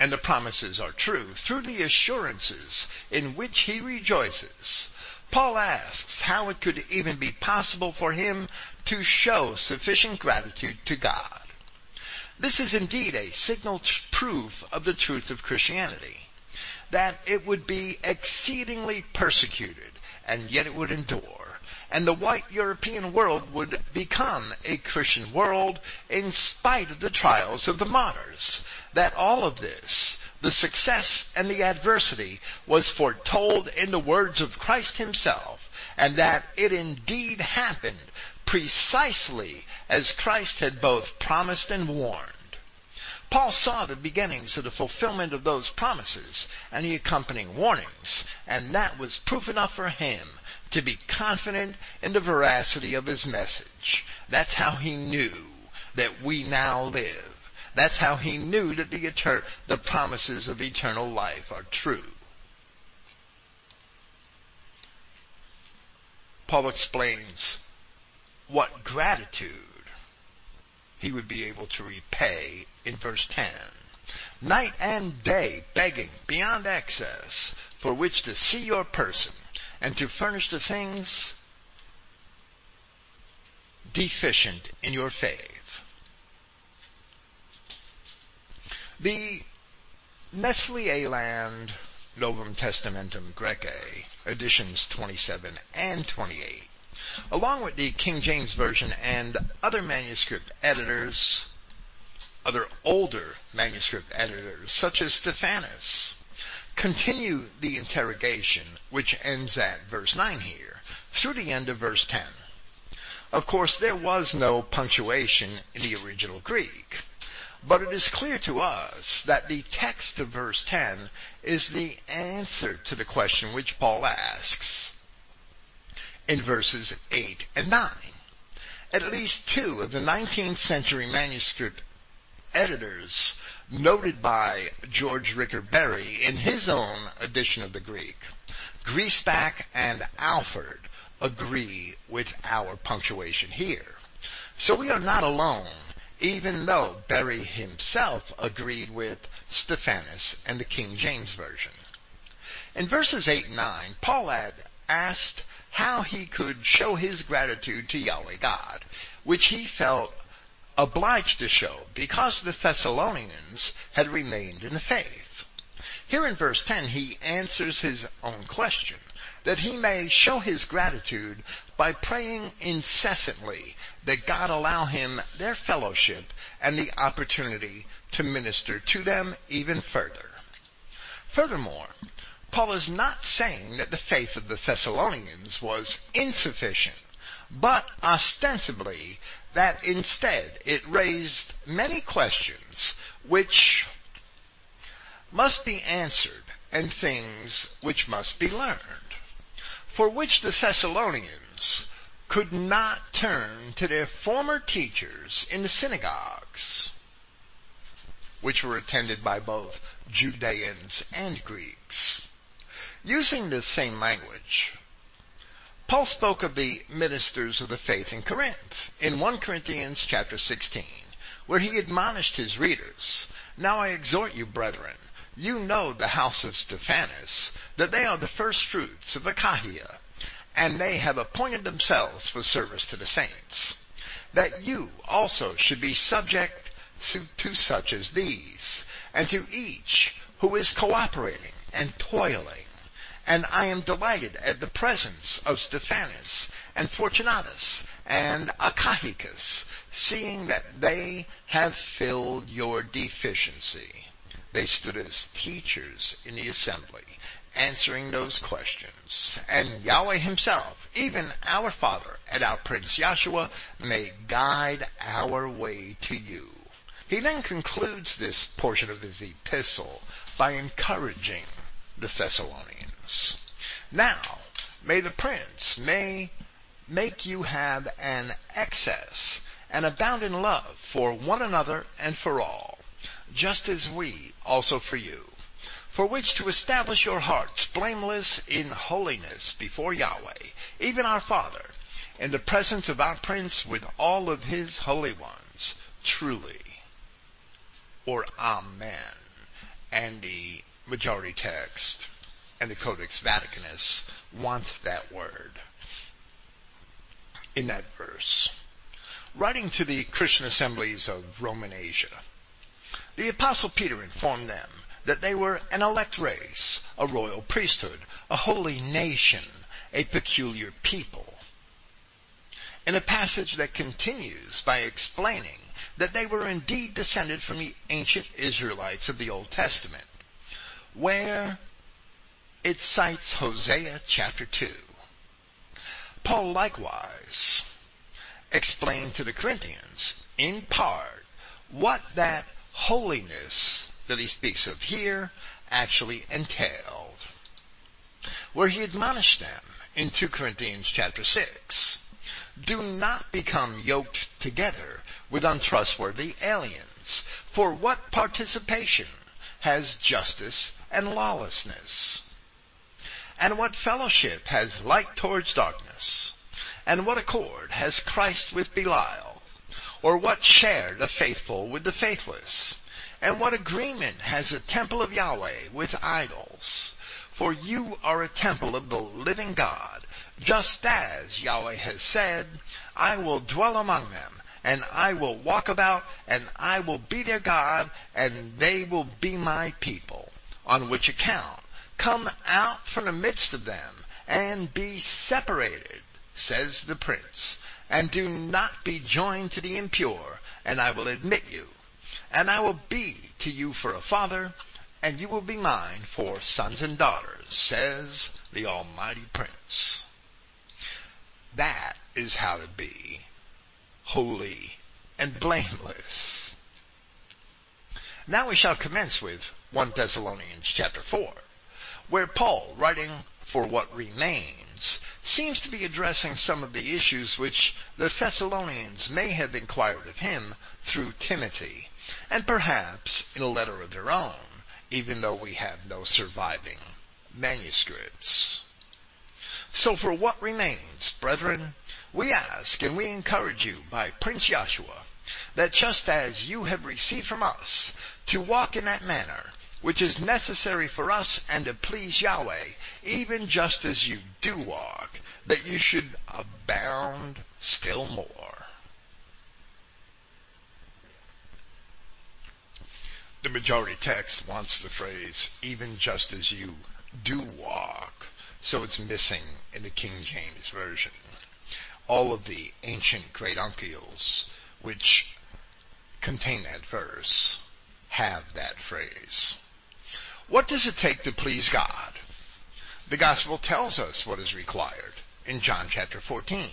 and the promises are true through the assurances in which he rejoices. Paul asks how it could even be possible for him to show sufficient gratitude to God. This is indeed a signal proof of the truth of Christianity. That it would be exceedingly persecuted, and yet it would endure. And the white European world would become a Christian world in spite of the trials of the martyrs. That all of this, the success and the adversity, was foretold in the words of Christ himself, and that it indeed happened precisely as Christ had both promised and warned. Paul saw the beginnings of the fulfillment of those promises and the accompanying warnings, and that was proof enough for him to be confident in the veracity of his message. That's how he knew that we now live. That's how he knew that the, etern- the promises of eternal life are true. Paul explains what gratitude he would be able to repay in verse 10. Night and day begging beyond excess for which to see your person and to furnish the things deficient in your faith. The Nestle Aland Novum Testamentum Graece, editions 27 and 28, along with the King James Version and other manuscript editors, other older manuscript editors, such as Stephanus, continue the interrogation, which ends at verse 9 here, through the end of verse 10. Of course, there was no punctuation in the original Greek. But it is clear to us that the text of verse 10 is the answer to the question which Paul asks in verses 8 and 9. At least two of the 19th century manuscript editors noted by George Ricker Berry in his own edition of the Greek, Griesbach and Alford agree with our punctuation here. So we are not alone even though Berry himself agreed with Stephanus and the King James Version. In verses 8 and 9, Paul had asked how he could show his gratitude to Yahweh God, which he felt obliged to show because the Thessalonians had remained in the faith. Here in verse 10, he answers his own question that he may show his gratitude by praying incessantly that God allow him their fellowship and the opportunity to minister to them even further. Furthermore, Paul is not saying that the faith of the Thessalonians was insufficient, but ostensibly that instead it raised many questions which must be answered and things which must be learned for which the Thessalonians could not turn to their former teachers in the synagogues, which were attended by both Judeans and Greeks. Using this same language, Paul spoke of the ministers of the faith in Corinth in 1 Corinthians chapter 16, where he admonished his readers, Now I exhort you, brethren, you know the house of Stephanus, that they are the first fruits of Achaia, and they have appointed themselves for service to the saints. That you also should be subject to, to such as these, and to each who is cooperating and toiling. And I am delighted at the presence of Stephanus and Fortunatus and Achaicus, seeing that they have filled your deficiency. They stood as teachers in the assembly, answering those questions. And Yahweh himself, even our Father and our Prince Yahshua, may guide our way to you. He then concludes this portion of his epistle by encouraging the Thessalonians. Now, may the Prince may make you have an excess and abound in love for one another and for all just as we also for you, for which to establish your hearts blameless in holiness before Yahweh, even our Father, in the presence of our Prince with all of his holy ones, truly, or Amen. And the majority text and the Codex Vaticanus want that word in that verse. Writing to the Christian assemblies of Roman Asia, the apostle Peter informed them that they were an elect race, a royal priesthood, a holy nation, a peculiar people. In a passage that continues by explaining that they were indeed descended from the ancient Israelites of the Old Testament, where it cites Hosea chapter 2. Paul likewise explained to the Corinthians, in part, what that holiness that he speaks of here actually entailed. Where he admonished them in 2 Corinthians chapter 6, do not become yoked together with untrustworthy aliens, for what participation has justice and lawlessness? And what fellowship has light towards darkness? And what accord has Christ with Belial? Or what share the faithful with the faithless? And what agreement has the temple of Yahweh with idols? For you are a temple of the living God, just as Yahweh has said, I will dwell among them, and I will walk about, and I will be their God, and they will be my people. On which account, come out from the midst of them, and be separated, says the prince, and do not be joined to the impure, and I will admit you. And I will be to you for a father, and you will be mine for sons and daughters, says the Almighty Prince. That is how to be holy and blameless. Now we shall commence with 1 Thessalonians chapter 4, where Paul, writing for what remains, seems to be addressing some of the issues which the Thessalonians may have inquired of him through Timothy, and perhaps in a letter of their own, even though we have no surviving manuscripts. So for what remains, brethren, we ask and we encourage you by Prince Yahshua, that just as you have received from us to walk in that manner, which is necessary for us and to please Yahweh, even just as you do walk, that you should abound still more. The majority text wants the phrase, even just as you do walk, so it's missing in the King James Version. All of the ancient great uncials, which contain that verse, have that phrase. What does it take to please God? The gospel tells us what is required in John chapter 14.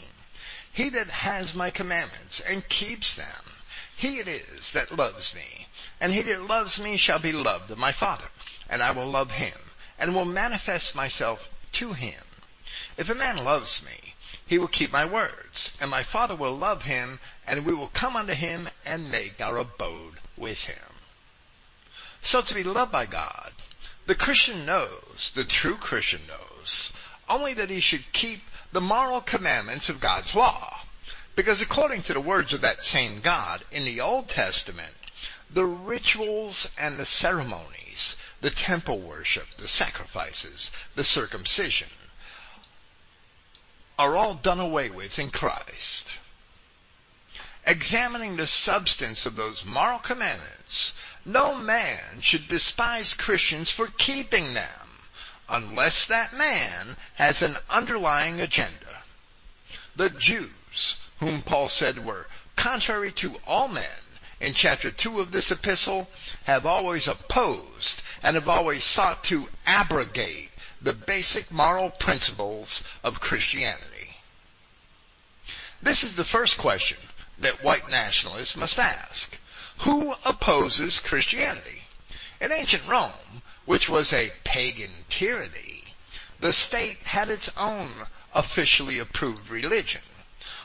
He that has my commandments and keeps them, he it is that loves me. And he that loves me shall be loved of my Father, and I will love him, and will manifest myself to him. If a man loves me, he will keep my words, and my Father will love him, and we will come unto him and make our abode with him. So to be loved by God the Christian knows, the true Christian knows, only that he should keep the moral commandments of God's law. Because according to the words of that same God in the Old Testament, the rituals and the ceremonies, the temple worship, the sacrifices, the circumcision, are all done away with in Christ. Examining the substance of those moral commandments, no man should despise Christians for keeping them, unless that man has an underlying agenda. The Jews, whom Paul said were contrary to all men, in chapter 2 of this epistle, have always opposed and have always sought to abrogate the basic moral principles of Christianity. This is the first question that white nationalists must ask. Who opposes Christianity? In ancient Rome, which was a pagan tyranny, the state had its own officially approved religion.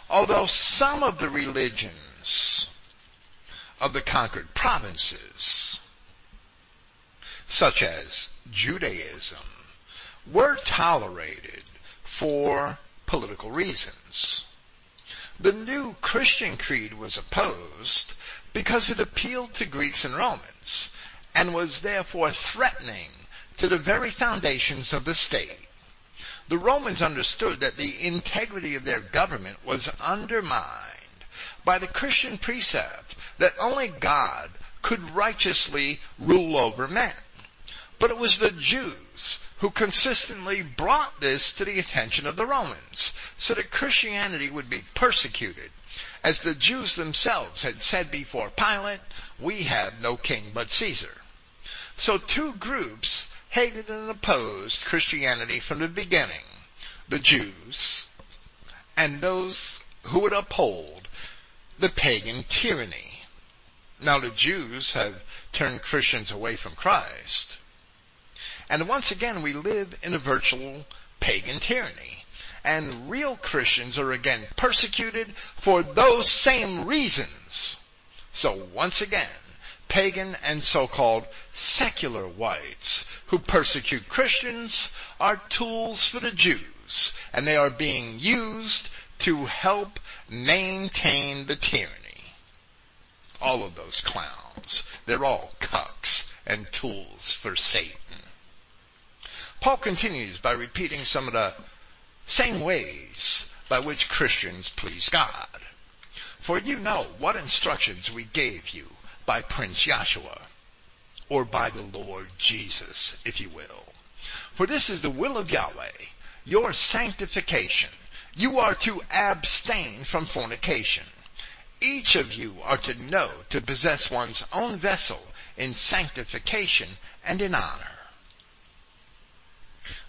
Although some of the religions of the conquered provinces, such as Judaism, were tolerated for political reasons. The new Christian creed was opposed because it appealed to Greeks and Romans and was therefore threatening to the very foundations of the state. The Romans understood that the integrity of their government was undermined by the Christian precept that only God could righteously rule over men. But it was the Jews who consistently brought this to the attention of the Romans, so that Christianity would be persecuted. As the Jews themselves had said before Pilate, we have no king but Caesar. So two groups hated and opposed Christianity from the beginning. The Jews and those who would uphold the pagan tyranny. Now the Jews have turned Christians away from Christ. And once again, we live in a virtual pagan tyranny. And real Christians are again persecuted for those same reasons. So once again, pagan and so-called secular whites who persecute Christians are tools for the Jews, and they are being used to help maintain the tyranny. All of those clowns, they're all cucks and tools for Satan. Paul continues by repeating some of the same ways by which Christians please God. For you know what instructions we gave you by Prince Yahshua, or by the Lord Jesus, if you will. For this is the will of Yahweh, your sanctification. You are to abstain from fornication. Each of you are to know to possess one's own vessel in sanctification and in honor.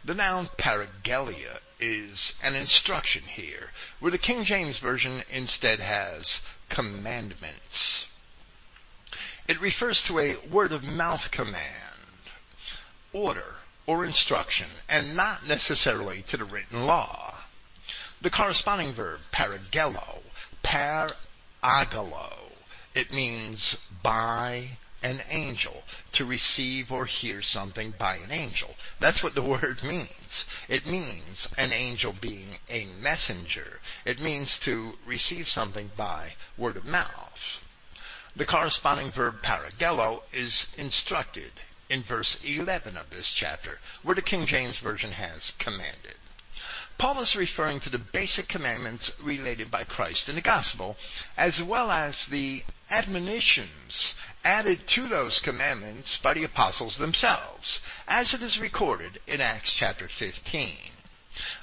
The noun paraggelia is an instruction here, where the King James Version instead has commandments. It refers to a word of mouth command, order, or instruction, and not necessarily to the written law. The corresponding verb, paragello, par agalo, it means by an angel, to receive or hear something by an angel. That's what the word means. It means an angel being a messenger. It means to receive something by word of mouth. The corresponding verb paragello is instructed in verse 11 of this chapter, where the King James Version has commanded. Paul is referring to the basic commandments related by Christ in the gospel, as well as the admonitions added to those commandments by the apostles themselves, as it is recorded in Acts chapter 15.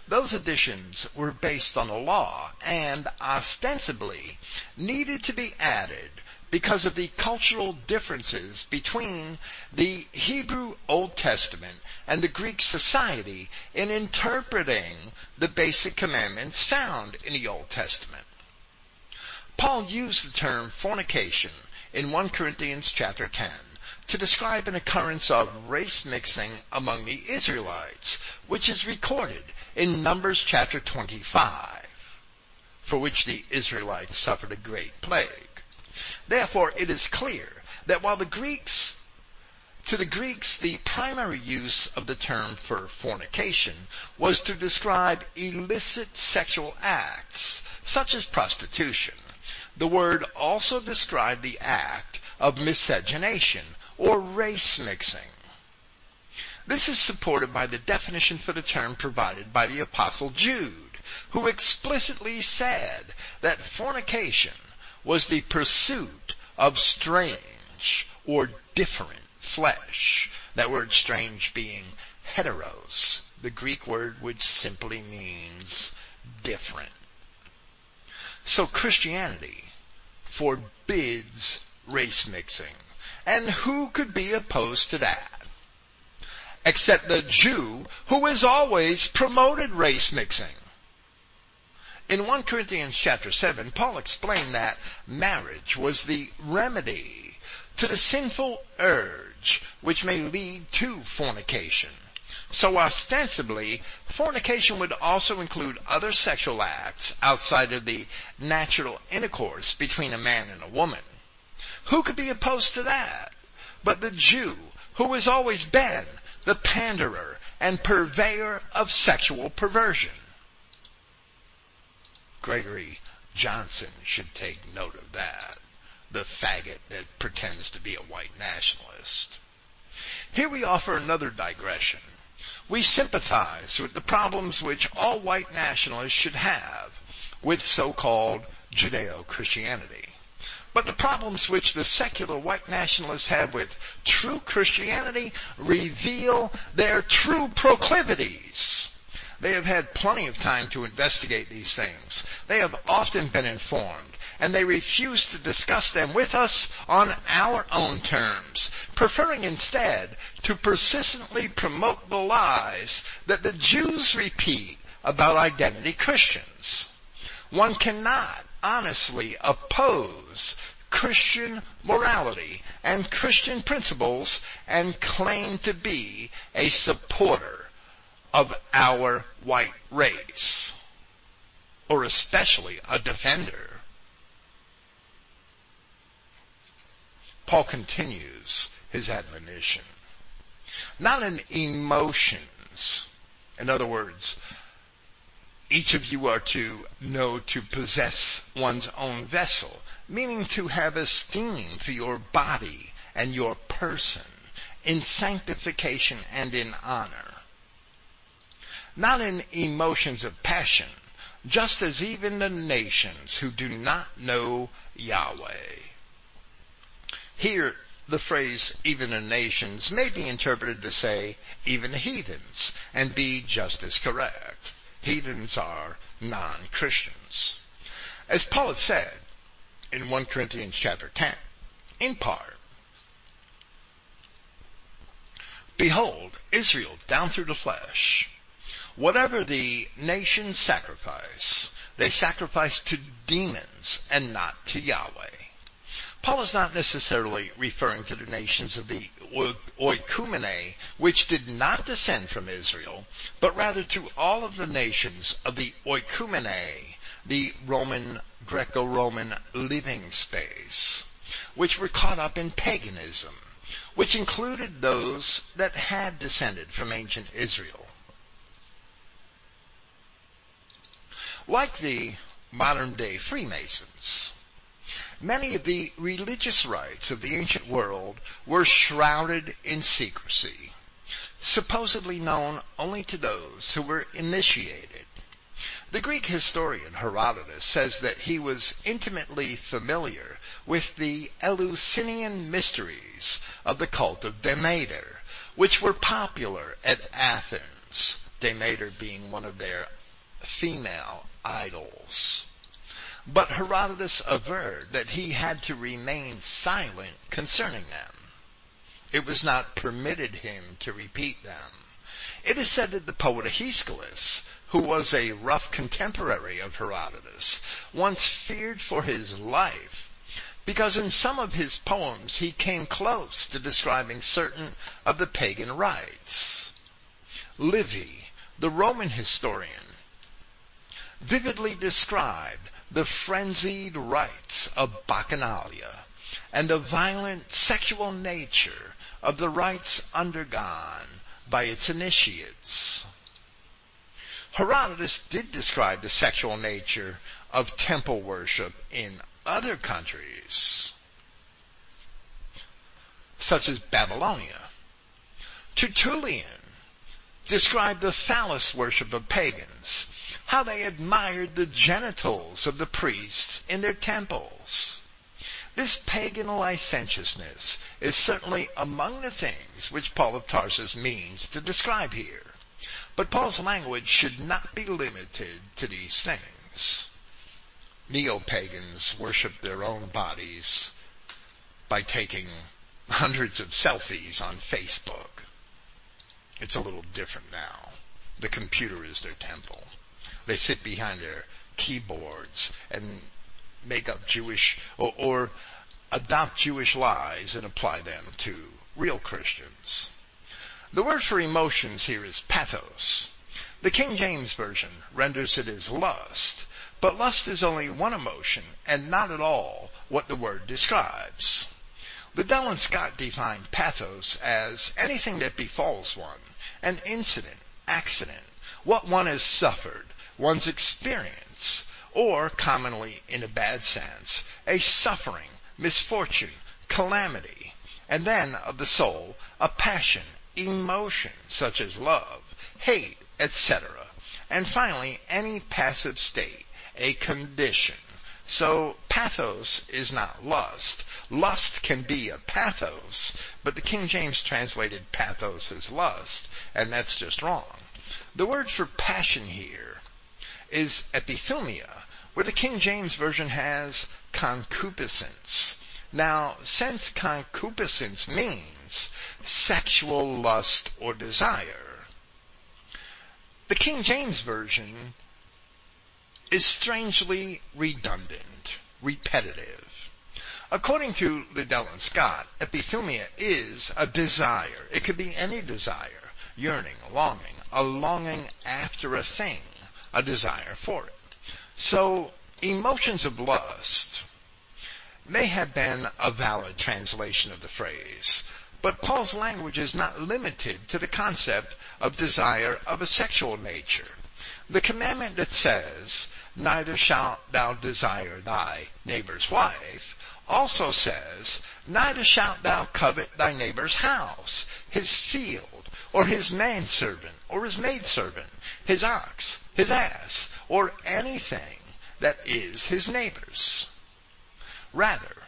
Those additions were based on the law and ostensibly needed to be added because of the cultural differences between the Hebrew Old Testament and the Greek society in interpreting the basic commandments found in the Old Testament. Paul used the term fornication in 1 Corinthians chapter 10 to describe an occurrence of race mixing among the Israelites, which is recorded in Numbers chapter 25, for which the Israelites suffered a great plague. Therefore, it is clear that while the Greeks to the Greeks, the primary use of the term for fornication was to describe illicit sexual acts, such as prostitution. The word also described the act of miscegenation or race mixing. This is supported by the definition for the term provided by the apostle Jude, who explicitly said that fornication was the pursuit of strange or different flesh. That word strange being heteros, the Greek word which simply means different. So Christianity forbids race mixing. And who could be opposed to that? Except the Jew who has always promoted race mixing. In 1 Corinthians chapter 7, Paul explained that marriage was the remedy to the sinful urge which may lead to fornication. So ostensibly, fornication would also include other sexual acts outside of the natural intercourse between a man and a woman. Who could be opposed to that? But the Jew, who has always been the panderer and purveyor of sexual perversion. Gregory Johnson should take note of that. The faggot that pretends to be a white nationalist. Here we offer another digression. We sympathize with the problems which all white nationalists should have with so-called Judeo-Christianity. But the problems which the secular white nationalists have with true Christianity reveal their true proclivities. They have had plenty of time to investigate these things. They have often been informed, and they refuse to discuss them with us on our own terms, preferring instead to persistently promote the lies that the Jews repeat about identity Christians. One cannot honestly oppose Christian morality and Christian principles and claim to be a supporter of our white race, or especially a defender. Paul continues his admonition. Not in emotions. In other words, each of you are to know to possess one's own vessel, meaning to have esteem for your body and your person in sanctification and in honor not in emotions of passion, just as even the nations who do not know Yahweh. Here, the phrase even the nations may be interpreted to say even heathens and be just as correct. Heathens are non-Christians. As Paul had said in 1 Corinthians chapter 10, in part, Behold, Israel down through the flesh, whatever the nations sacrifice, they sacrifice to demons and not to Yahweh. Paul is not necessarily referring to the nations of the oikumene, which did not descend from Israel, but rather to all of the nations of the oikumene, the Roman, Greco-Roman living space, which were caught up in paganism, which included those that had descended from ancient Israel. Like the modern day Freemasons, Many of the religious rites of the ancient world were shrouded in secrecy, supposedly known only to those who were initiated. The Greek historian Herodotus says that he was intimately familiar with the Eleusinian mysteries of the cult of Demeter, which were popular at Athens, Demeter being one of their female idols. But Herodotus averred that he had to remain silent concerning them. It was not permitted him to repeat them. It is said that the poet Aeschylus, who was a rough contemporary of Herodotus, once feared for his life because in some of his poems he came close to describing certain of the pagan rites. Livy, the Roman historian, vividly described the frenzied rites of bacchanalia and the violent sexual nature of the rites undergone by its initiates. Herodotus did describe the sexual nature of temple worship in other countries, such as Babylonia. Tertullian described the phallus worship of pagans how they admired the genitals of the priests in their temples. This pagan licentiousness is certainly among the things which Paul of Tarsus means to describe here. But Paul's language should not be limited to these things. Neo-pagans worship their own bodies by taking hundreds of selfies on Facebook. It's a little different now. The computer is their temple. They sit behind their keyboards and make up Jewish or, or adopt Jewish lies and apply them to real Christians. The word for emotions here is pathos. The King James Version renders it as lust, but lust is only one emotion and not at all what the word describes. Liddell and Scott defined pathos as anything that befalls one, an incident, accident, what one has suffered, one's experience, or commonly in a bad sense, a suffering, misfortune, calamity, and then of the soul, a passion, emotion, such as love, hate, etc. And finally, any passive state, a condition. So pathos is not lust. Lust can be a pathos, but the King James translated pathos as lust, and that's just wrong. The word for passion here is epithumia, where the King James Version has concupiscence. Now, since concupiscence means sexual lust or desire, the King James Version is strangely redundant, repetitive. According to Liddell and Scott, epithumia is a desire. It could be any desire, yearning, longing, a longing after a thing a desire for it. So emotions of lust may have been a valid translation of the phrase, but Paul's language is not limited to the concept of desire of a sexual nature. The commandment that says, neither shalt thou desire thy neighbor's wife, also says, neither shalt thou covet thy neighbor's house, his field, or his manservant, or his maidservant, his ox, his ass, or anything that is his neighbor's. Rather,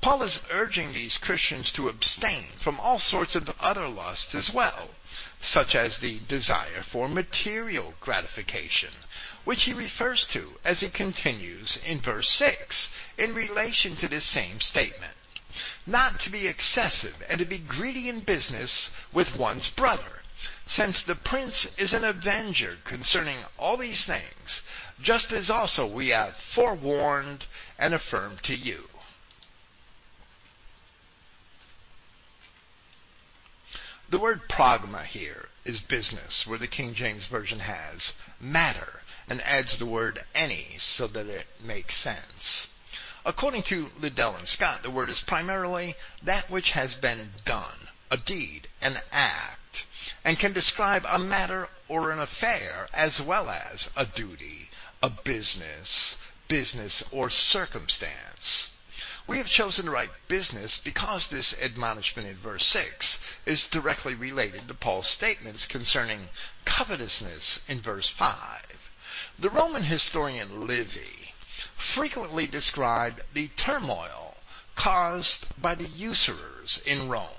Paul is urging these Christians to abstain from all sorts of other lusts as well, such as the desire for material gratification, which he refers to as he continues in verse 6 in relation to this same statement. Not to be excessive and to be greedy in business with one's brother, since the prince is an avenger concerning all these things, just as also we have forewarned and affirmed to you. The word pragma here is business, where the King James Version has matter and adds the word any so that it makes sense. According to Liddell and Scott, the word is primarily that which has been done, a deed, an act, and can describe a matter or an affair as well as a duty, a business, business or circumstance. We have chosen to write business because this admonishment in verse 6 is directly related to Paul's statements concerning covetousness in verse 5. The Roman historian Livy frequently described the turmoil caused by the usurers in Rome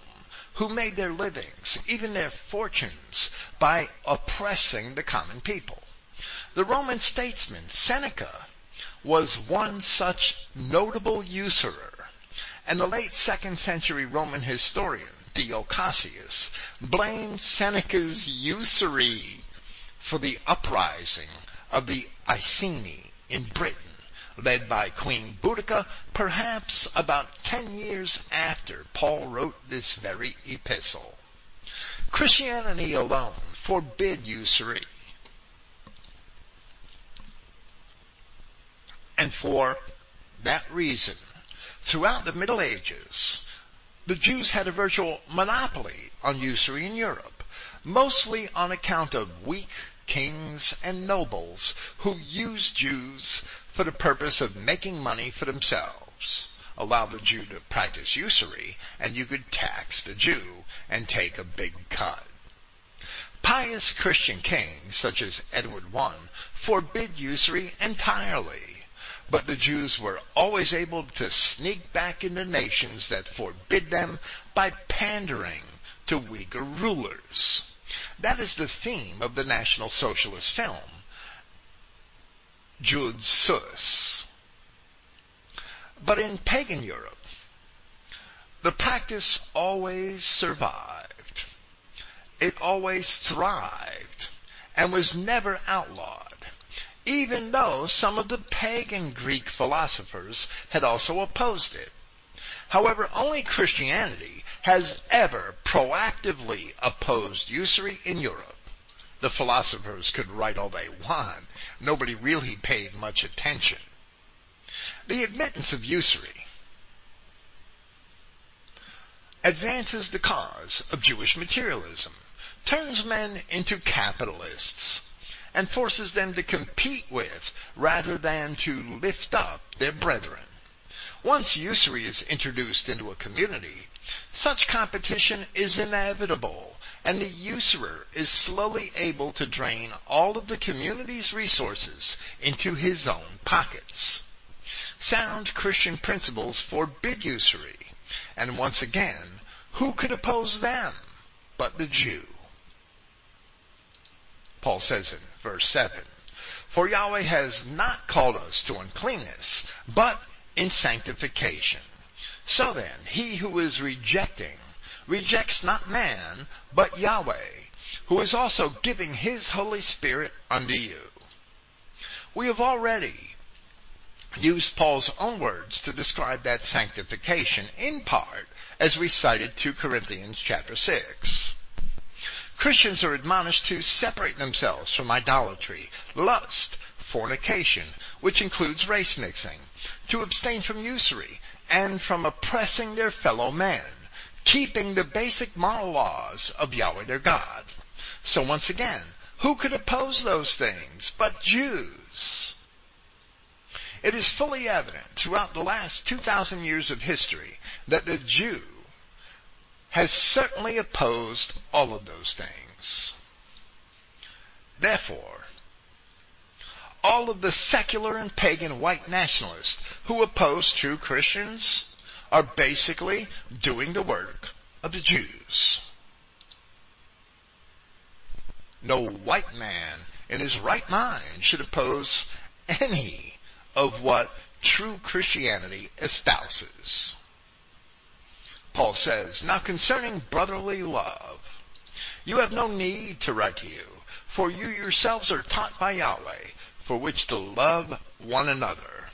who made their livings, even their fortunes, by oppressing the common people. The Roman statesman Seneca was one such notable usurer, and the late second century Roman historian Dio Cassius blamed Seneca's usury for the uprising of the Iceni in Britain, led by Queen Boudica, perhaps about ten years after Paul wrote this very epistle. Christianity alone forbid usury And for that reason, throughout the Middle Ages, the Jews had a virtual monopoly on usury in Europe, mostly on account of weak kings and nobles who used Jews for the purpose of making money for themselves. Allow the Jew to practice usury, and you could tax the Jew and take a big cut. Pious Christian kings, such as Edward I, forbid usury entirely. But the Jews were always able to sneak back into nations that forbid them by pandering to weaker rulers. That is the theme of the National Socialist film, Jude Sus. But in pagan Europe, the practice always survived. It always thrived and was never outlawed even though some of the pagan Greek philosophers had also opposed it. However, only Christianity has ever proactively opposed usury in Europe. The philosophers could write all they want. Nobody really paid much attention. The admittance of usury advances the cause of Jewish materialism, turns men into capitalists, and forces them to compete with rather than to lift up their brethren. Once usury is introduced into a community, such competition is inevitable, and the usurer is slowly able to drain all of the community's resources into his own pockets. Sound Christian principles forbid usury, and once again, who could oppose them but the Jew? Paul says in verse 7. For Yahweh has not called us to uncleanness, but in sanctification. So then, he who is rejecting, rejects not man, but Yahweh, who is also giving his Holy Spirit unto you. We have already used Paul's own words to describe that sanctification in part as we cited 2 Corinthians chapter 6. Christians are admonished to separate themselves from idolatry, lust, fornication, which includes race mixing, to abstain from usury, and from oppressing their fellow men, keeping the basic moral laws of Yahweh their God. So once again, who could oppose those things but Jews? It is fully evident throughout the last 2,000 years of history that the Jew has certainly opposed all of those things. Therefore, all of the secular and pagan white nationalists who oppose true Christians are basically doing the work of the Jews. No white man in his right mind should oppose any of what true Christianity espouses. Paul says, Now concerning brotherly love, you have no need to write to you, for you yourselves are taught by Yahweh, for which to love one another.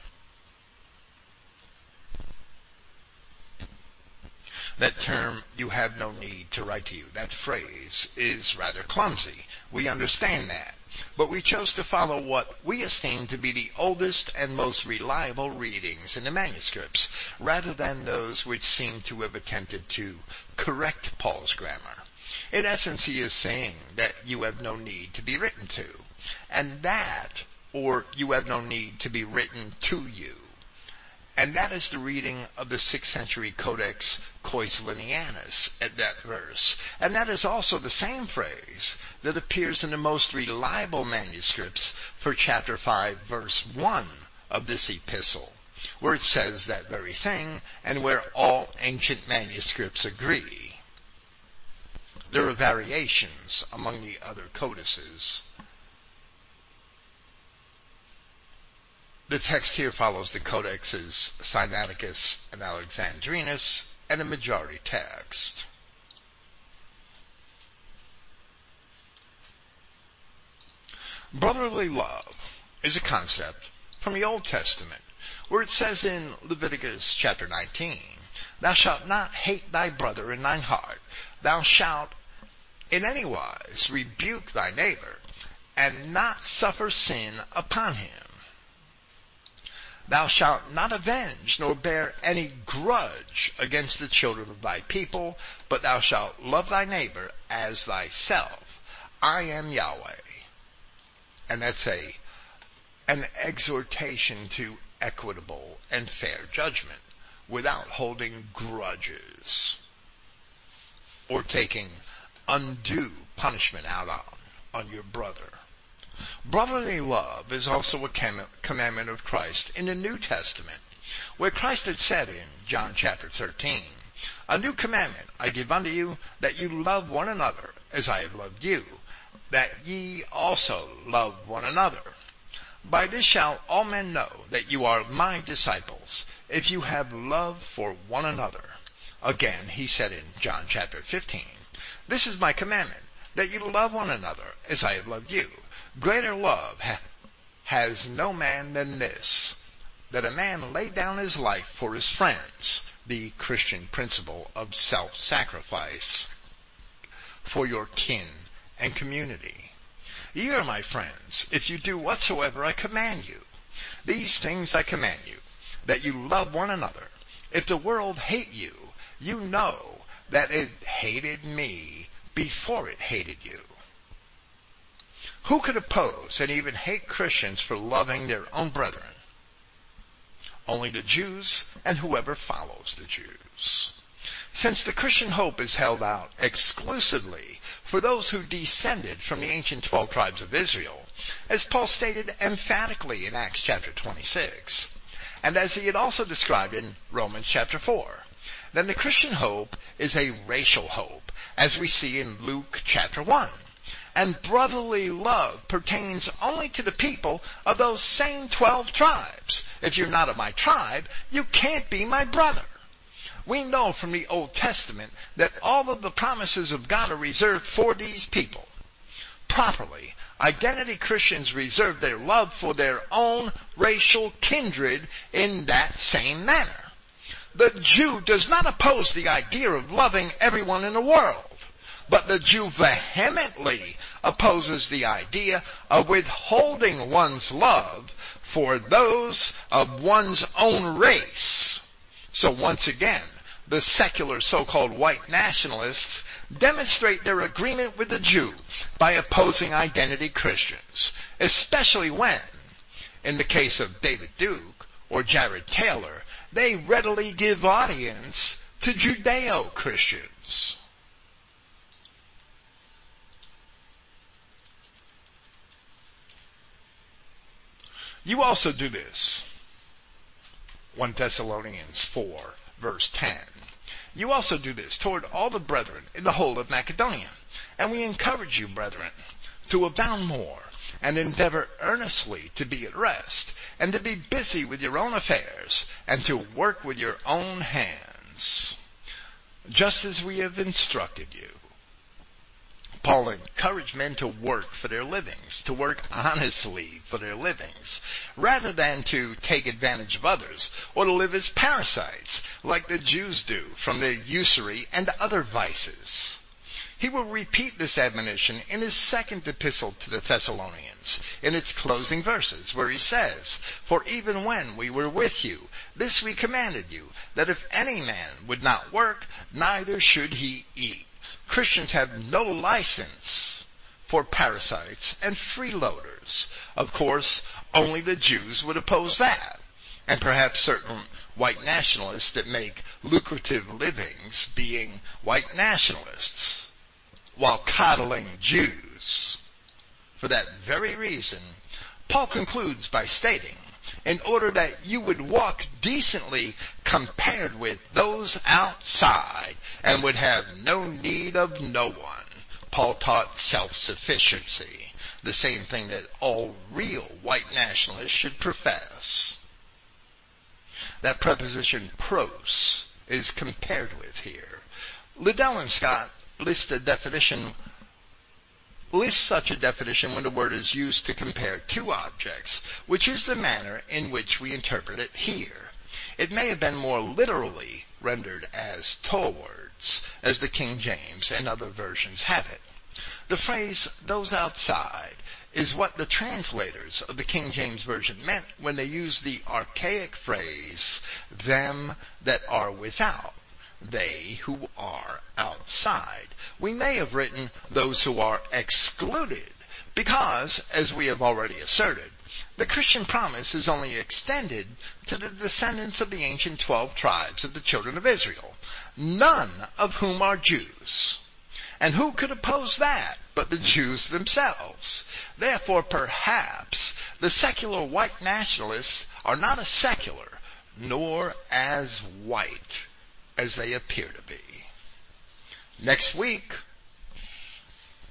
That term, you have no need to write to you, that phrase is rather clumsy. We understand that. But we chose to follow what we esteem to be the oldest and most reliable readings in the manuscripts, rather than those which seem to have attempted to correct Paul's grammar. In essence, he is saying that you have no need to be written to, and that, or you have no need to be written to you. And that is the reading of the 6th century Codex Coislinianus at that verse. And that is also the same phrase that appears in the most reliable manuscripts for chapter 5 verse 1 of this epistle, where it says that very thing and where all ancient manuscripts agree. There are variations among the other codices. The text here follows the codexes Sinaiticus and Alexandrinus and a majority text. Brotherly love is a concept from the Old Testament where it says in Leviticus chapter 19, Thou shalt not hate thy brother in thine heart. Thou shalt in any wise rebuke thy neighbor and not suffer sin upon him. Thou shalt not avenge nor bear any grudge against the children of thy people, but thou shalt love thy neighbor as thyself. I am Yahweh. And that's a, an exhortation to equitable and fair judgment without holding grudges or taking undue punishment out on, on your brother. Brotherly love is also a commandment of Christ in the New Testament, where Christ had said in John chapter 13, A new commandment I give unto you, that you love one another as I have loved you, that ye also love one another. By this shall all men know that you are my disciples, if you have love for one another. Again, he said in John chapter 15, This is my commandment, that you love one another as I have loved you. Greater love ha- has no man than this, that a man lay down his life for his friends, the Christian principle of self-sacrifice for your kin and community. Ye are my friends, if you do whatsoever I command you. These things I command you, that you love one another. If the world hate you, you know that it hated me before it hated you. Who could oppose and even hate Christians for loving their own brethren? Only the Jews and whoever follows the Jews. Since the Christian hope is held out exclusively for those who descended from the ancient 12 tribes of Israel, as Paul stated emphatically in Acts chapter 26, and as he had also described in Romans chapter 4, then the Christian hope is a racial hope, as we see in Luke chapter 1 and brotherly love pertains only to the people of those same 12 tribes. If you're not of my tribe, you can't be my brother. We know from the Old Testament that all of the promises of God are reserved for these people. Properly, identity Christians reserve their love for their own racial kindred in that same manner. The Jew does not oppose the idea of loving everyone in the world. But the Jew vehemently opposes the idea of withholding one's love for those of one's own race. So once again, the secular so-called white nationalists demonstrate their agreement with the Jew by opposing identity Christians, especially when, in the case of David Duke or Jared Taylor, they readily give audience to Judeo-Christians. You also do this. 1 Thessalonians 4 verse 10. You also do this toward all the brethren in the whole of Macedonia. And we encourage you, brethren, to abound more and endeavor earnestly to be at rest and to be busy with your own affairs and to work with your own hands, just as we have instructed you. Paul encouraged men to work for their livings, to work honestly for their livings, rather than to take advantage of others or to live as parasites like the Jews do from their usury and other vices. He will repeat this admonition in his second epistle to the Thessalonians, in its closing verses, where he says, For even when we were with you, this we commanded you, that if any man would not work, neither should he eat. Christians have no license for parasites and freeloaders. Of course, only the Jews would oppose that. And perhaps certain white nationalists that make lucrative livings being white nationalists while coddling Jews. For that very reason, Paul concludes by stating, in order that you would walk decently compared with those outside and would have no need of no one. Paul taught self-sufficiency, the same thing that all real white nationalists should profess. That preposition pros is compared with here. Liddell and Scott list a definition list such a definition when the word is used to compare two objects, which is the manner in which we interpret it here. It may have been more literally rendered as towards, as the King James and other versions have it. The phrase, those outside, is what the translators of the King James Version meant when they used the archaic phrase, them that are without they who are outside. We may have written those who are excluded because, as we have already asserted, the Christian promise is only extended to the descendants of the ancient twelve tribes of the children of Israel, none of whom are Jews. And who could oppose that but the Jews themselves? Therefore, perhaps the secular white nationalists are not as secular, nor as white as they appear to be. Next week,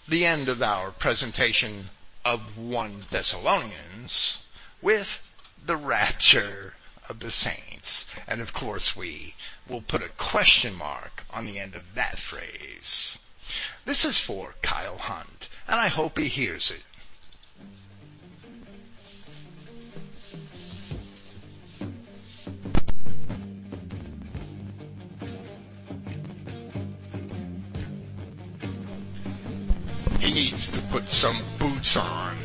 the end of our presentation of 1 Thessalonians with the rapture of the saints. And of course we will put a question mark on the end of that phrase. This is for Kyle Hunt, and I hope he hears it. He needs to put some boots on.